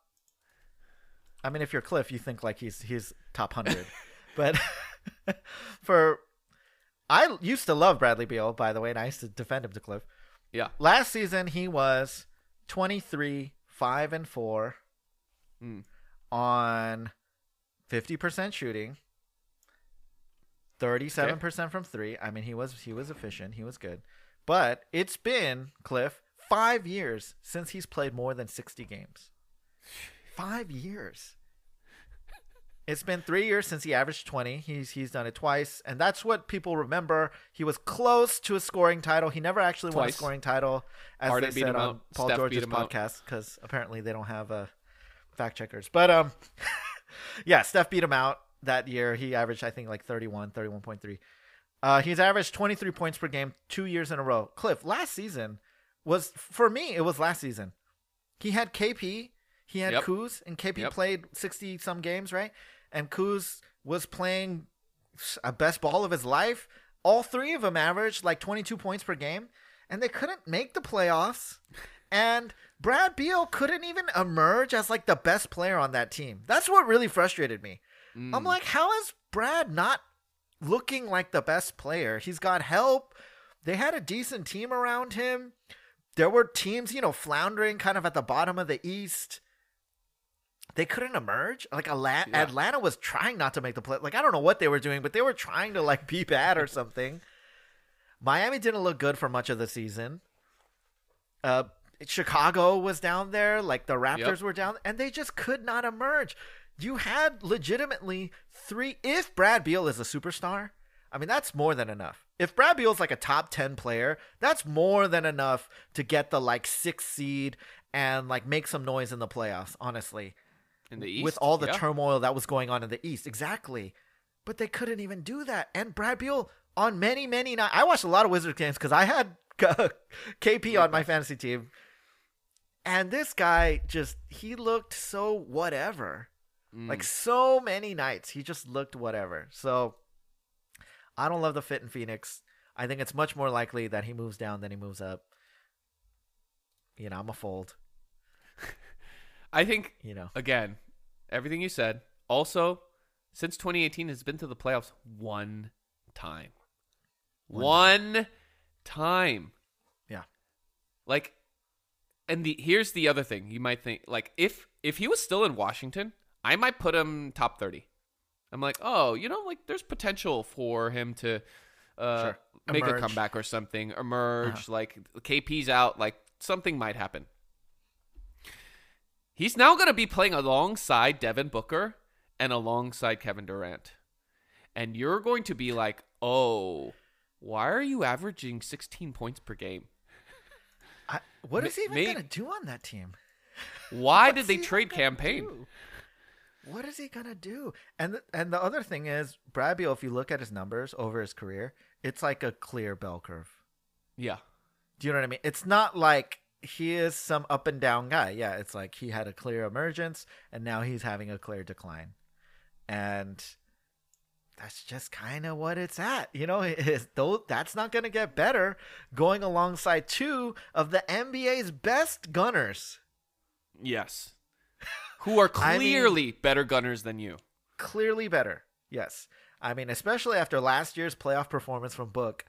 I mean, if you're Cliff, you think like he's he's top hundred, [LAUGHS] but for I used to love Bradley Beal, by the way, and I used to defend him to Cliff. Yeah. Last season he was 23, five and four Mm. on 50% shooting. 37% from 3. I mean, he was he was efficient, he was good. But it's been Cliff 5 years since he's played more than 60 games. 5 years. It's been 3 years since he averaged 20. He's he's done it twice, and that's what people remember. He was close to a scoring title. He never actually won a Twice. scoring title as Harden they beat said him on out. Paul Steph George's beat him out. podcast cuz apparently they don't have uh, fact checkers. But um [LAUGHS] yeah, Steph beat him out that year. He averaged I think like 31, 31.3. Uh, he's averaged 23 points per game two years in a row. Cliff, last season was for me. It was last season. He had KP, he had Yep. Kuz, and KP Yep. played 60 some games, right? And Kuz was playing a best ball of his life. All three of them averaged like 22 points per game, and they couldn't make the playoffs. And Brad Beal couldn't even emerge as like the best player on that team. That's what really frustrated me. Mm. I'm like, how is Brad not looking like the best player? He's got help. They had a decent team around him. There were teams, you know, floundering kind of at the bottom of the East. They couldn't emerge. Like Atlanta, Yeah. Atlanta was trying not to make the play. Like I don't know what they were doing, but they were trying to like be bad or something. Miami didn't look good for much of the season. Uh, Chicago was down there, like the Raptors were down, and they just could not emerge. You had legitimately three. If Brad Beal is a superstar, I mean that's more than enough. If Brad Beal's like a top ten player, that's more than enough to get the like sixth seed and like make some noise in the playoffs. Honestly, in the East with all the yeah. turmoil that was going on in the East. Exactly. But they couldn't even do that. And Brad Beal on many, many nights. I watched a lot of Wizards games because I had [LAUGHS] KP on my fantasy team. And this guy just, he looked so whatever. Mm. Like so many nights, he just looked whatever. So I don't love the fit in Phoenix. I think it's much more likely that he moves down than he moves up. You know, I'm a fold. I think You know, again, everything you said. Also, since 2018 has been to the playoffs one time. One, time. Yeah. Like and the here's the other thing. You might think like if if he was still in Washington, I might put him top 30. I'm like, "Oh, you know, like there's potential for him to uh Sure. make a comeback or something, emerge, like KP's out, like something might happen." He's now going to be playing alongside Devin Booker and alongside Kevin Durant. And you're going to be like, oh, why are you averaging 16 points per game? I, what Ma- he even going to do on that team? Why did they trade campaign? do? What is he gonna do? And the, and the other thing is, Brad Beal. If you look at his numbers over his career, it's like a clear bell curve. Yeah. Do you know what I mean? It's not like he is some up and down guy. Yeah, it's like he had a clear emergence, and now he's having a clear decline, and that's just kind of what it's at. You know, [LAUGHS] though that's not gonna get better going alongside two of the NBA's best gunners. Yes. Who are [LAUGHS] I mean- clearly better gunners than you. clearly better. Yes. I mean, especially after last year's playoff performance from Book.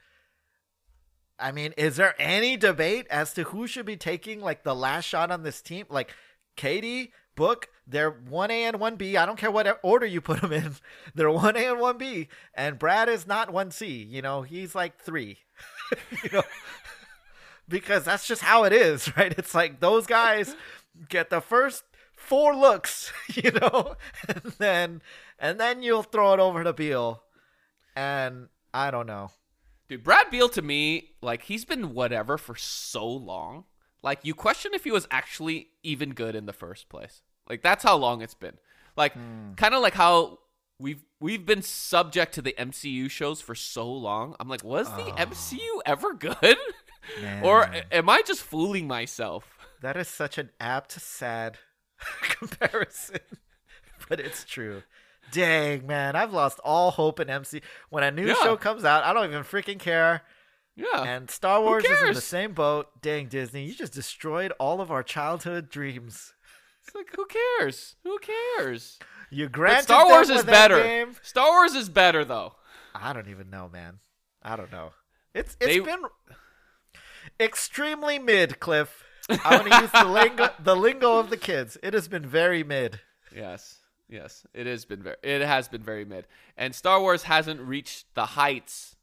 I mean, is there any debate as to who should be taking like the last shot on this team? Like Katie, Book, they're 1A and 1B. I don't care what order you put them in. [LAUGHS] They're 1A and 1B. And Brad is not 1C. You know, he's like 3. [LAUGHS] you know, [LAUGHS] because that's just how it is, right? It's like those guys get the first four looks, you know, and then and then you'll throw it over to Beal, and I don't know. Dude, Brad Beal to me, like he's been whatever for so long. Like you question if he was actually even good in the first place. Like that's how long it's been. Like hmm. kind of like how we've we've been subject to the MCU shows for so long. I'm like, was the ah. MCU ever good? [LAUGHS] or am I just fooling myself? That is such an apt, sad [LAUGHS] comparison, [LAUGHS] but it's true. Dang man, I've lost all hope in MC. When a new Yeah. show comes out, I don't even freaking care. Yeah. And Star Wars is in the same boat. Dang Disney, you just destroyed all of our childhood dreams. it's like who cares? Who cares? You But granted Star Wars is better. Endgame. Star Wars is better though. I don't even know, man. I don't know. It's it's They- been extremely mid, Cliff. I'm gonna use the [LAUGHS] lingo the lingo of the kids. It has been very mid. Yes, yes, it has been very. It has been very mid, and Star Wars hasn't reached the heights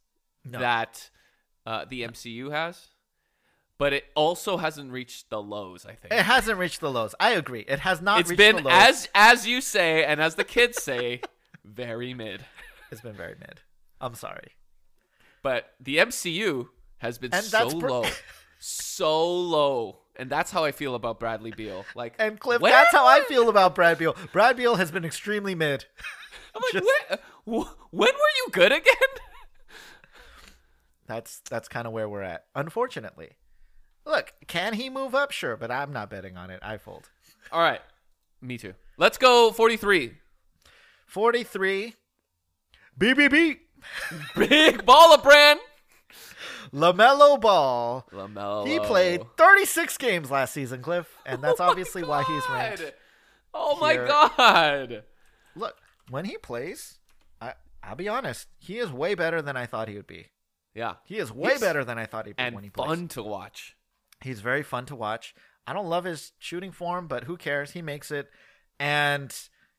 No. that uh, the MCU has, but it also hasn't reached the lows. I think It hasn't reached the lows. I agree. It has not it's reached been the lows. as as you say, and as the kids say, [LAUGHS] very mid. it's been very mid. I'm sorry. But the MCU has been And so pr- low, [LAUGHS] so low, and that's how I feel about Bradley Beal. Like, And Cliff, that's how I feel about Brad Beal. Brad Beal has been extremely mid. [LAUGHS] I'm like, just- when, when were you good again? [LAUGHS] That's that's kind of where we're at. Unfortunately. Look, can he move up? Sure, but I'm not betting on it. I fold. All right, me too. Let's go 43. 43 BBB Big baller brand. LaMelo Ball. LaMelo. He played 36 games last season, Cliff, and [LAUGHS] that's Oh obviously why he's ranked. Oh my here. god. Look, when he plays, I I'll be honest, he is way better than I thought he would be. Yeah. He is way He's- better than I thought he'd be And when he plays. fun to watch. He's very fun to watch. I don't love his shooting form, but who cares? He makes it. and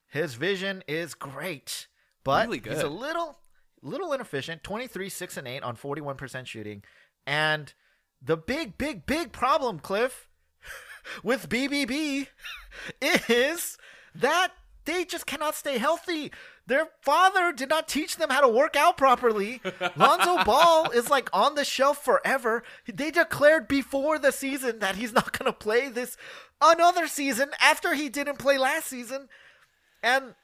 his vision is great, but Really he's a little little inefficient. 23 6 and 8 on 41% shooting. And the big big big problem, Cliff, [LAUGHS] with BBB [LAUGHS] is that they just cannot stay healthy. Their father did not teach them how to work out properly. [LAUGHS] Lonzo Ball is like on the shelf forever. They declared before the season that he's not going to play this another season after he didn't play last season. And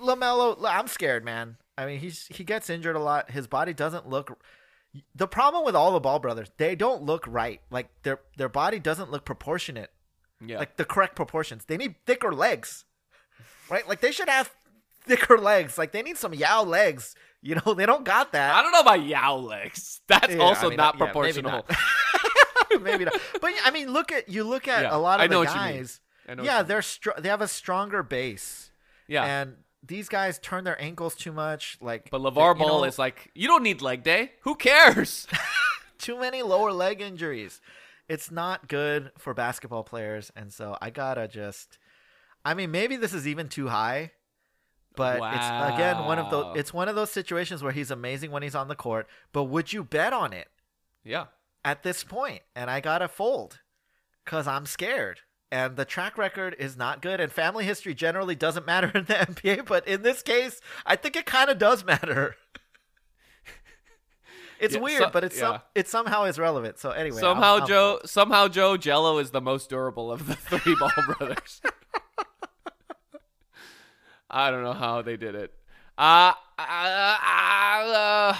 LaMelo, I'm scared, man. I mean, he's he gets injured a lot. His body doesn't look the problem with all the Ball brothers, they don't look right. Like their their body doesn't look proportionate Yeah. like the correct proportions. They need thicker legs, right? Like they should have thicker legs. Like they need some Yao legs. You know, they don't got that. I don't know about Yao legs. [LAUGHS] That's Yeah, also I mean, not yeah, maybe proportional. not. [LAUGHS] [LAUGHS] Maybe not. But I mean, look at you look at Yeah, a lot I of know the what you mean. guys. I know Yeah, they're str- they have a stronger base, Yeah. and these guys turn their ankles too much. Like, but LeVar you Ball know, is like, you don't need leg day. Who cares? [LAUGHS] too many lower leg injuries. It's not good for basketball players, and so I gotta just. I mean, maybe this is even too high, but it's again one of those. It's one of those situations where he's amazing when he's on the court, but would you bet on it yeah. at this? And I gotta fold because I'm scared. And the track record is not good, and family history generally doesn't matter [LAUGHS] in the NBA. But in this case, I think it kind of does matter. [LAUGHS] It's Yeah, weird, so- but it's some, it somehow is relevant. So anyway, I'm- somehow I'm Joe somehow Joe Jello is the most durable of the three [LAUGHS] ball brothers. I don't know how they did it. Uh, uh, uh,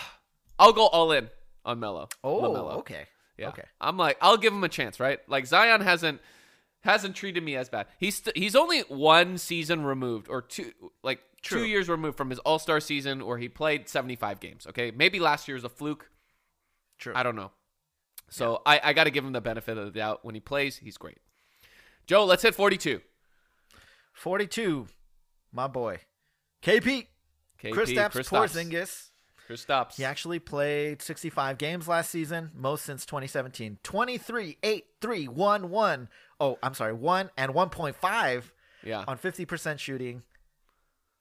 I'll go all in on Melo. Oh, LaMelo. okay. Yeah. Okay. I'm like, I'll give him a chance, right? Like Zion hasn't hasn't treated me as bad. He's st- he's only one season removed or two like two years removed from his All Star season where he played 75 games. Okay, maybe last year was a fluke. True. I don't know. So I, I got to give him the benefit of the doubt. When he plays, he's great. Joe, let's hit 42. 42, my boy. KP, KP, Kristaps. Porzingis. Kristaps. He actually played 65 games last season, most since 2017. 23, 8, 3, 1, 1. Oh, I'm sorry, 1 and 1.5 Yeah. on 50% shooting.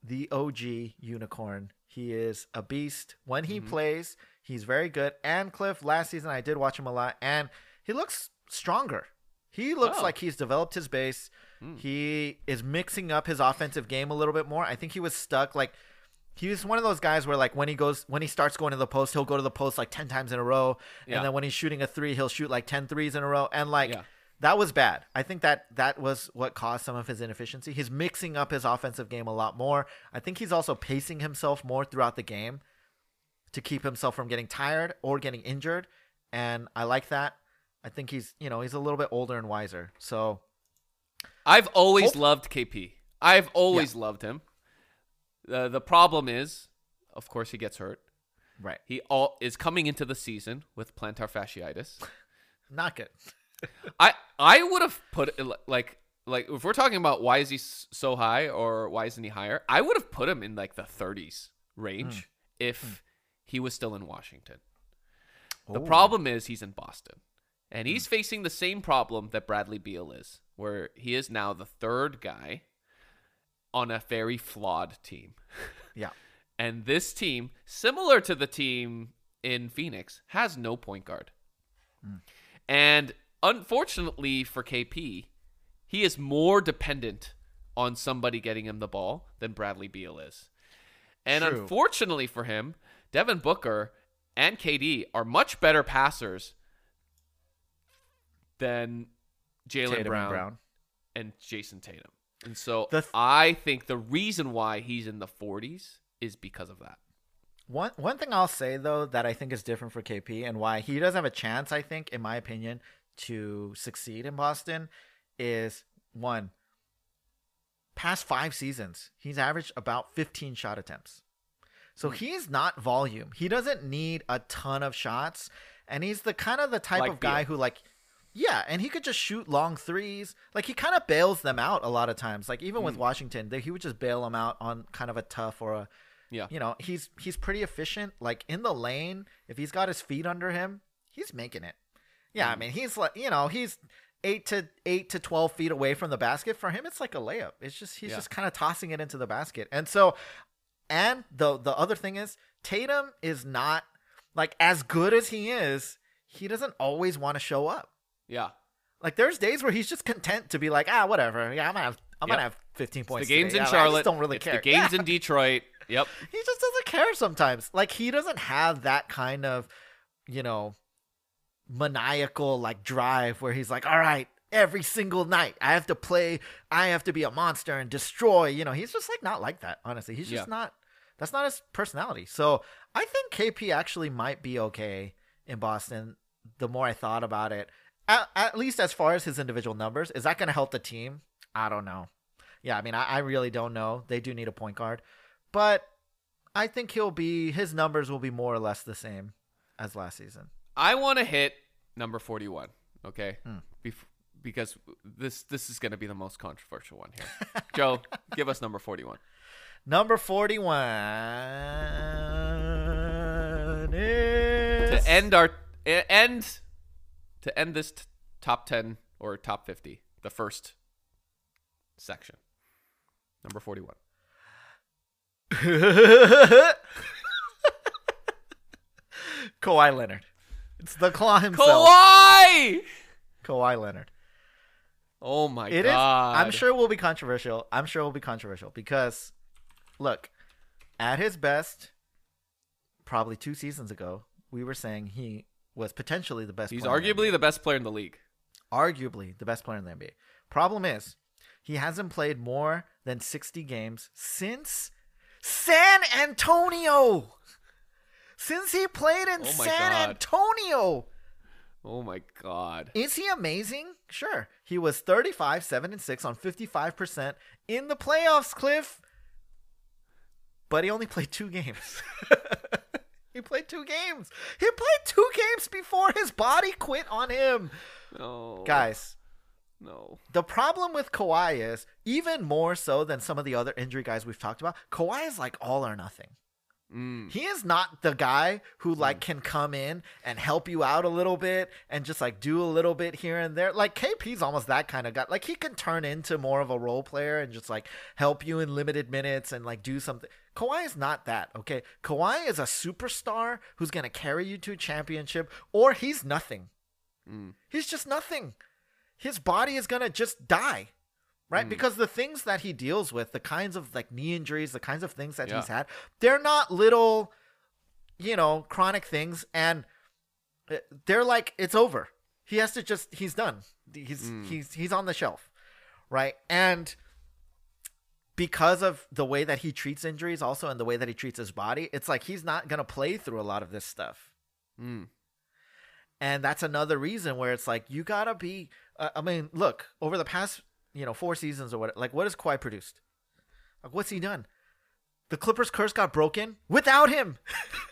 The OG unicorn. He is a beast. When he Mm-hmm. plays, he's very good. And Cliff, last season I did watch him a lot, and he looks stronger. He looks Oh. like he's developed his base. He is mixing up his offensive game a little bit more. I think he was stuck like he was one of those guys where like when he goes when he starts going to the post, he'll go to the post like 10 times in a row. Yeah. And then when he's shooting a 3, he'll shoot like 10 threes in a row and like Yeah. that was bad. I think that that was what caused some of his inefficiency. He's mixing up his offensive game a lot more. I think he's also pacing himself more throughout the game to keep himself from getting tired or getting injured, and I like that. I think he's, you know, he's a little bit older and wiser. So, I've always Hope- loved KP. I've always loved him. Uh, the problem is, of course, he gets hurt. right. He all is coming into the season with plantar fasciitis. [LAUGHS] Not good. [LAUGHS] I I would have put it like like if we're talking about why is he so high or why isn't he higher? I would have put him in like the 30s range if he was still in Washington. The problem is he's in Boston. And he's facing the same problem that Bradley Beal is, where he is now the third guy on a very flawed team. [LAUGHS] Yeah. And this team, similar to the team in Phoenix, has no point guard. Mm. And unfortunately for KP, he is more dependent on somebody getting him the ball than Bradley Beal is. And True. unfortunately for him, Devin Booker and KD are much better passers than Jaylen Brown, Brown. and Jayson Tatum. And so th- I think the reason why he's in the 40s is because of that. One one thing I'll say though that I think is different for KP and why he doesn't have a chance, I think, in my opinion, to succeed in Boston is one. Past five seasons, he's averaged about 15 shot attempts. So hmm. he's not volume. He doesn't need a ton of shots, and he's the kind of the type Like of guy Beal. who like yeah, and he could just shoot long threes. Like he kind of bails them out a lot of times. Like even with mm. Washington, they, he would just bail them out on kind of a tough or a Yeah. you know, he's he's pretty efficient. Like in the lane, if he's got his feet under him, he's making it. Yeah, I mm. mean, he's like, you know, he's eight to eight to twelve feet away from the basket, for him it's like a layup. It's just he's Yeah. just kind of tossing it into the basket. And so and the the other thing is Tatum is not like as good as he is, he doesn't always want to show up. Yeah. Like there's days where he's just content to be like, ah, whatever. Yeah, I'm gonna have I'm Yep. gonna have 15 points. The game's today. in Yeah, Charlotte. just don't really it's care. The game's Yeah. in Detroit. Yep. [LAUGHS] he just doesn't care sometimes. Like he doesn't have that kind of, you know, maniacal like drive where he's like, all right, every single night I have to play, I have to be a monster and destroy. You know, he's just like not like that. Honestly, he's just Yeah. not. That's not his personality. So I think KP actually might be okay in Boston. The more I thought about it, at, at least as far as his individual numbers, is that going to help the team? I don't know. Yeah, I mean, I, I really don't know. They do need a point guard, but I think he'll be his numbers will be more or less the same as last season. I want to hit number 41, okay? Hmm. Bef- because this this is going to be the most controversial one here. [LAUGHS] Joe, give us number 41. Number forty-one is To end our end to end this t- top 10 or top 50, the first section. Number 41. [LAUGHS] Kawhi Leonard. It's the claw himself. Kawhi! Kawhi Leonard. Oh my It is. god. I'm sure it will be controversial. I'm sure it will be controversial because, look, at his best, probably two seasons ago, we were saying he was potentially the best. He's player in the arguably the best player in the league. arguably the best player in the NBA. Problem is, he hasn't played more than 60 games since San Antonio. Since he played in Oh San God. Antonio. Oh my god. Is he amazing? Sure. He was 35, 7 and 6 on 55% in the playoffs, Cliff. But he only played 2 games. [LAUGHS] he played 2 games. He played 2 games before his body quit on him. No. Guys, No. the problem with Kawhi is even more so than some of the other injury guys we've talked about. Kawhi is like all or nothing. Mm. He is not the guy who like can come in and help you out a little bit and just like do a little bit here and there. Like KP's almost that kind of guy. Like he can turn into more of a role player and just like help you in limited minutes and like do something. Kawhi is not that, okay? Kawhi is a superstar who's going to carry you to a championship or he's nothing. Mm. He's just nothing. His body is going to just die. Right? Because the things that he deals with, the kinds of like knee injuries, the kinds of things that Yeah. he's had, they're not little, you know, chronic things. And uh, they're like, it's over. He has to just, he's done. He's, he's, he's on the shelf. Right? And because of the way that he treats injuries also and the way that he treats his body, it's like he's not going to play through a lot of this stuff. Mm. And that's another reason where it's like you gotta be. Uh, I mean, look over the past you know four seasons or what? Like, what has Kawhi produced? Like, what's he done? The Clippers' curse got broken without him.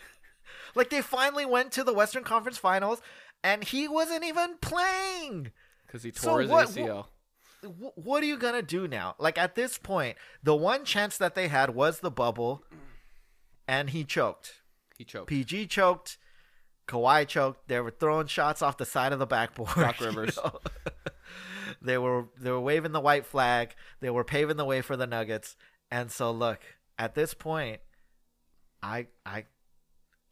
[LAUGHS] like they finally went to the Western Conference Finals, and he wasn't even playing. Because he So tore his what- ACL. Wh- What are you gonna do now? Like at this point, the one chance that they had was the bubble, and he choked. He choked. PG choked. Kawhi choked. They were throwing shots off the side of the backboard. Doc [LAUGHS] you Rivers. know? [LAUGHS] they were they were waving the white flag. They were paving the way for the Nuggets. And so look, at this point, I I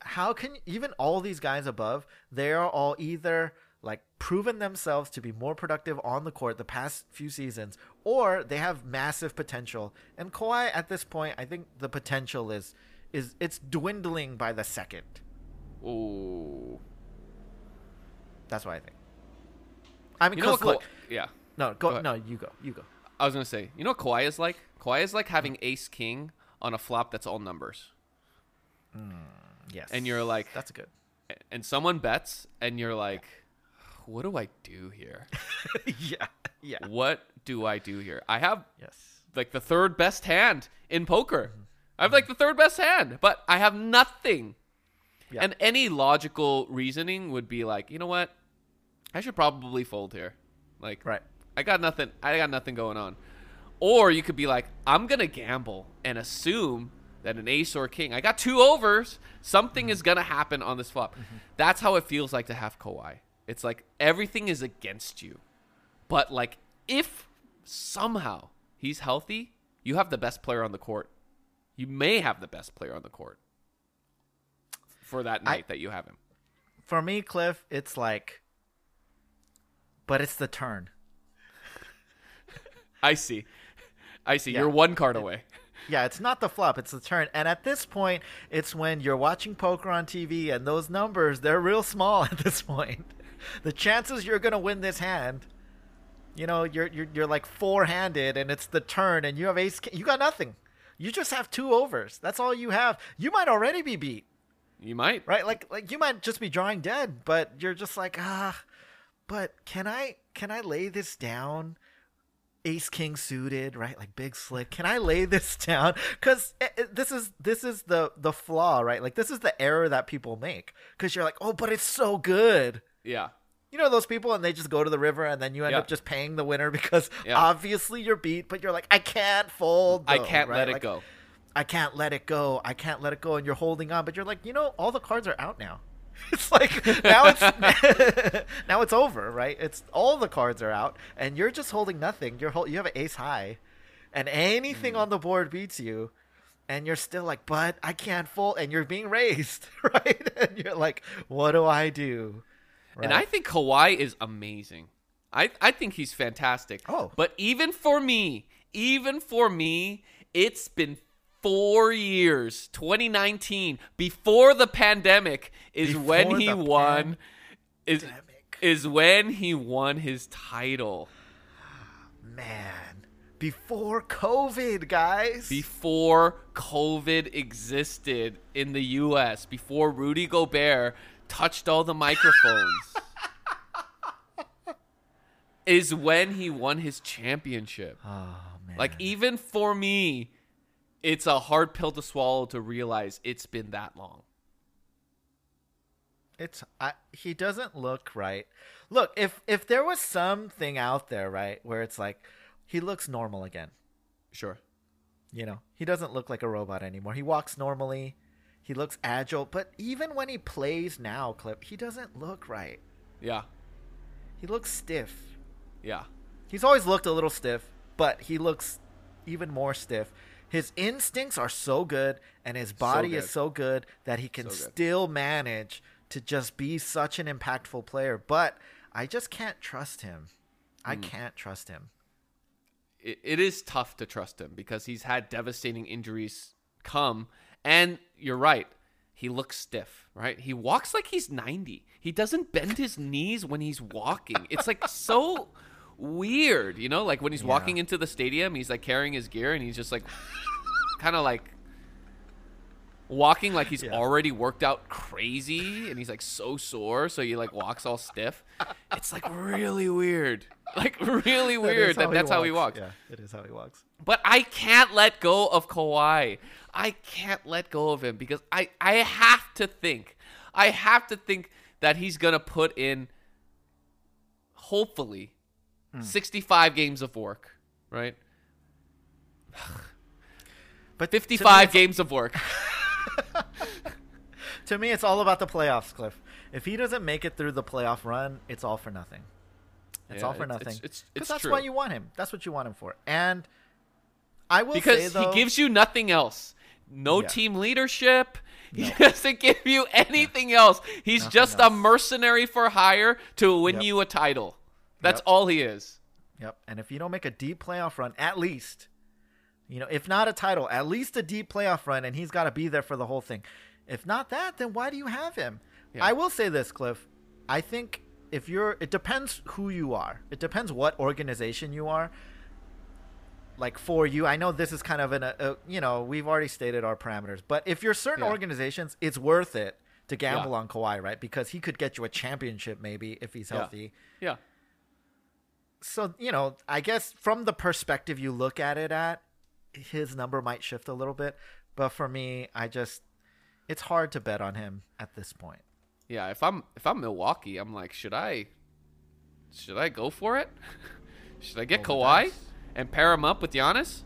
how can even all these guys above, they are all either like proven themselves to be more productive on the court the past few seasons, or they have massive potential. And Kawhi at this point, I think the potential is is it's dwindling by the second. Ooh. That's what I think. I mean, You know what? look, Ka- yeah. no, Go go, no, you go, you go. I was gonna say. You know what Kawhi is like? Kawhi is like having mm-hmm. Ace King on a flop that's all numbers, mm, Yes, and you're like, that's good. and someone bets, and you're like, what do I do here? [LAUGHS] yeah, yeah, what do I do here? I have yes, like the third best hand in poker. Mm-hmm. I have like the third best hand, but I have nothing. Yeah. And any logical reasoning would be like, you know what? I should probably fold here. Like, right. I got nothing. I got nothing going on. Or you could be like, I'm gonna gamble and assume that an ace or king. I got two overs. Something mm-hmm. is gonna happen on this flop. Mm-hmm. That's how it feels like to have Kawhi. It's like everything is against you. But like if somehow he's healthy, you have the best player on the court. You may have the best player on the court for that night I, that you have him. For me, Cliff, it's like but it's the turn. [LAUGHS] I see. I see. Yeah. You're one card away. [LAUGHS] Yeah, it's not the flop, it's the turn. And at this point, it's when you're watching poker on TV and those numbers, they're real small [LAUGHS] at this point. [LAUGHS] The chances you're going to win this hand, you know, you're you're you're like four-handed and it's the turn and you have ace you got nothing. You just have two overs. That's all you have. You might already be beat. You might. Right? Like like you might just be drawing dead, but you're just like, "Ah, but can I can I lay this down?" ace king suited, right? Like big slick. Can I lay this [LAUGHS] down? Because this is this is the the flaw, right? Like this is the error that people make. Because you're like, oh, but it's so good. Yeah. You know those people, and they just go to the river, and then you end yeah. up just paying the winner [LAUGHS] because yeah. obviously you're beat, but you're like, I can't fold. Though, I can't right? let it like, go. I can't let it go. I can't let it go, and you're holding on, but you're like, you know, all the cards are out now. [LAUGHS] It's like now it's [LAUGHS] now it's over, right? It's all the cards are out, and you're just holding nothing. You're hold, you have an ace high, and anything mm. on the board beats you, and you're still like, but I can't fold, and you're being raised, right? And you're like, what do I do? Right? And I think Kawhi is amazing. I I think he's fantastic. Oh, but even for me, even for me, it's been four years, 2019, before the pandemic, is before when he won. Is is when he won his title. Man, before COVID, guys. Before COVID existed in the U.S., before Rudy Gobert touched all the microphones. [LAUGHS] is when he won his championship. Oh man. Like even for me, it's a hard pill to swallow to realize it's been that long. It's I, he doesn't look right. Look, if if there was something out there, right, where it's like he looks normal again. Sure. You know, he doesn't look like a robot anymore. He walks normally. He looks agile, but even when he plays now, clip, he doesn't look right. Yeah. He looks stiff. Yeah. He's always looked a little stiff, but he looks even more stiff his instincts are so good and his body so is so good that he can so still manage to just be such an impactful player. But I just can't trust him. I mm. can't trust him. It, it is tough to trust him because he's had devastating injuries come. And you're right. He looks stiff, right? He walks like he's 90. He doesn't bend his knees when he's walking. It's like so weird, you know? Like when he's yeah. walking into the stadium, he's like carrying his gear and he's just like kind of like walking like he's yeah. already worked out crazy and he's like so sore so he like walks all stiff. It's like really weird. Like really weird that, that that's how he walks. yeah it is how he walks. But i can't let go of Kawhi. I can't let go of him because i i have to think. I have to think that he's gonna put in hopefully mm. 65 games of work right? [SIGHS] But 55 games of work. [LAUGHS] [LAUGHS] to me, it's all about the playoffs, Cliff. If he doesn't make it through the playoff run, it's all for nothing. It's yeah, all for nothing. It's, it's, it's that's true. why you want him. That's what you want him for. And I will because say, though, he gives you nothing else. No yeah. team leadership. He doesn't give you [LAUGHS] anything yeah. else. He's nothing just else. a mercenary for hire to win yep. you a title. That's yep. all he is. Yep. And if you don't make a deep playoff run, at least you know, if not a title, at least a deep playoff run, and he's got to be there for the whole thing. If not that, then why do you have him? Yeah. I will say this, Cliff. I think if you're, it depends who you are. It depends what organization you are. Like for you, I know this is kind of an, a, a you know, we've already stated our parameters, but if you're certain yeah. organizations, it's worth it to gamble yeah. on Kawhi, right? Because he could get you a championship maybe if he's healthy. Yeah. So, you know, I guess from the perspective you look at it at, his number might shift a little bit, but for me, I just it's hard to bet on him at this point. Yeah, if I'm if I'm Milwaukee, I'm like, should I should I go for it? [LAUGHS] should I get Roll Kawhi and pair him up with Giannis?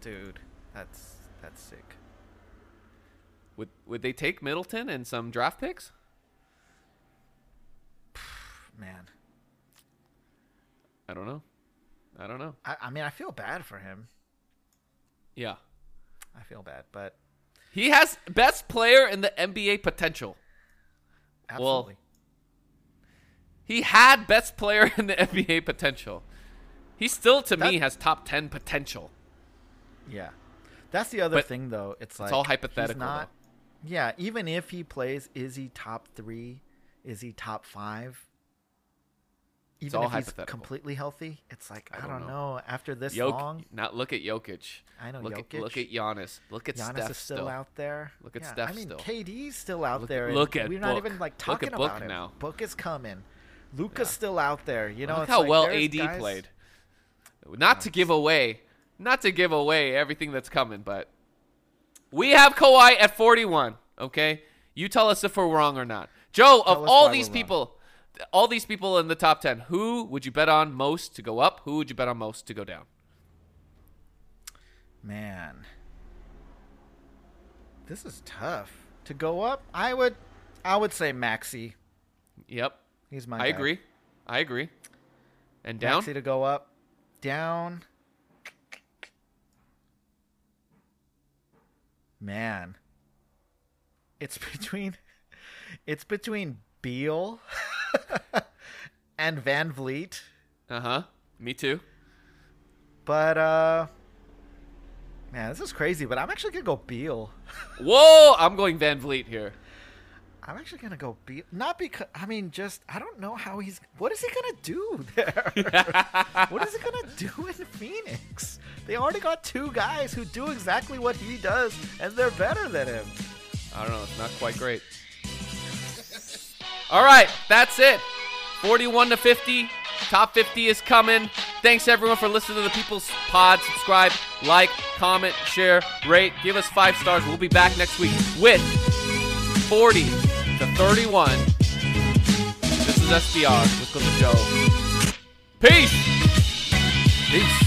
Dude, that's that's sick. Would would they take Middleton and some draft picks? [SIGHS] Man. I don't know. I don't know. I, I mean, I feel bad for him. Yeah. I feel bad, but He has best player in the NBA potential. absolutely. He had best player [LAUGHS] in the NBA potential. He still, to me, has top 10 potential. yeah. That's the other But thing, though. It's like It's all hypothetical, Not, yeah. Even if he plays, is he top three? Is he top five? Even if he's completely healthy, it's like I, I don't, don't know. know. After this Jok- long, Not look at Jokic. I know look Jokic. At, look at Giannis. Look at Giannis Steph is still, still. out there. Look at Yeah, Steph I mean, still. KD's still out Look- there. look at we're not even like Look talking at Book about him. now. Book is coming. Luka's Yeah. still out there. You know, look how like well AD guys- played. Not to give away, not to give away everything that's coming, but we have Kawhi at 41. Okay, you tell us if we're wrong or not. Joe, Tell of all these we're wrong. All these people in the top 10, who would you bet on most to go up? Who would you bet on most to go down? Man, this is tough to go up. I would, I would say Maxey. Yep, He's my. I guy. agree. I agree. And down? Maxey to go up, down. Man, it's [LAUGHS] between, it's between Beal [LAUGHS] and VanVleet, Uh huh. Me too. but uh, man, this is crazy. But I'm actually gonna go Beal. [LAUGHS] Whoa, I'm going VanVleet here. I'm actually gonna go Beal. Not because I mean, just I don't know how he's. What is he gonna do there? [LAUGHS] what is he gonna do in Phoenix? They already got two guys who do exactly what he does, and they're better than him. I don't know. It's not quite great. All right, that's it. 41 to 50. Top 50 is coming. Thanks everyone for listening to the People's Pod. Subscribe, like, comment, share, rate. Give us five stars. We'll be back next week with 40 to 31. This is SBR with Cliff and Joe. Peace. Peace.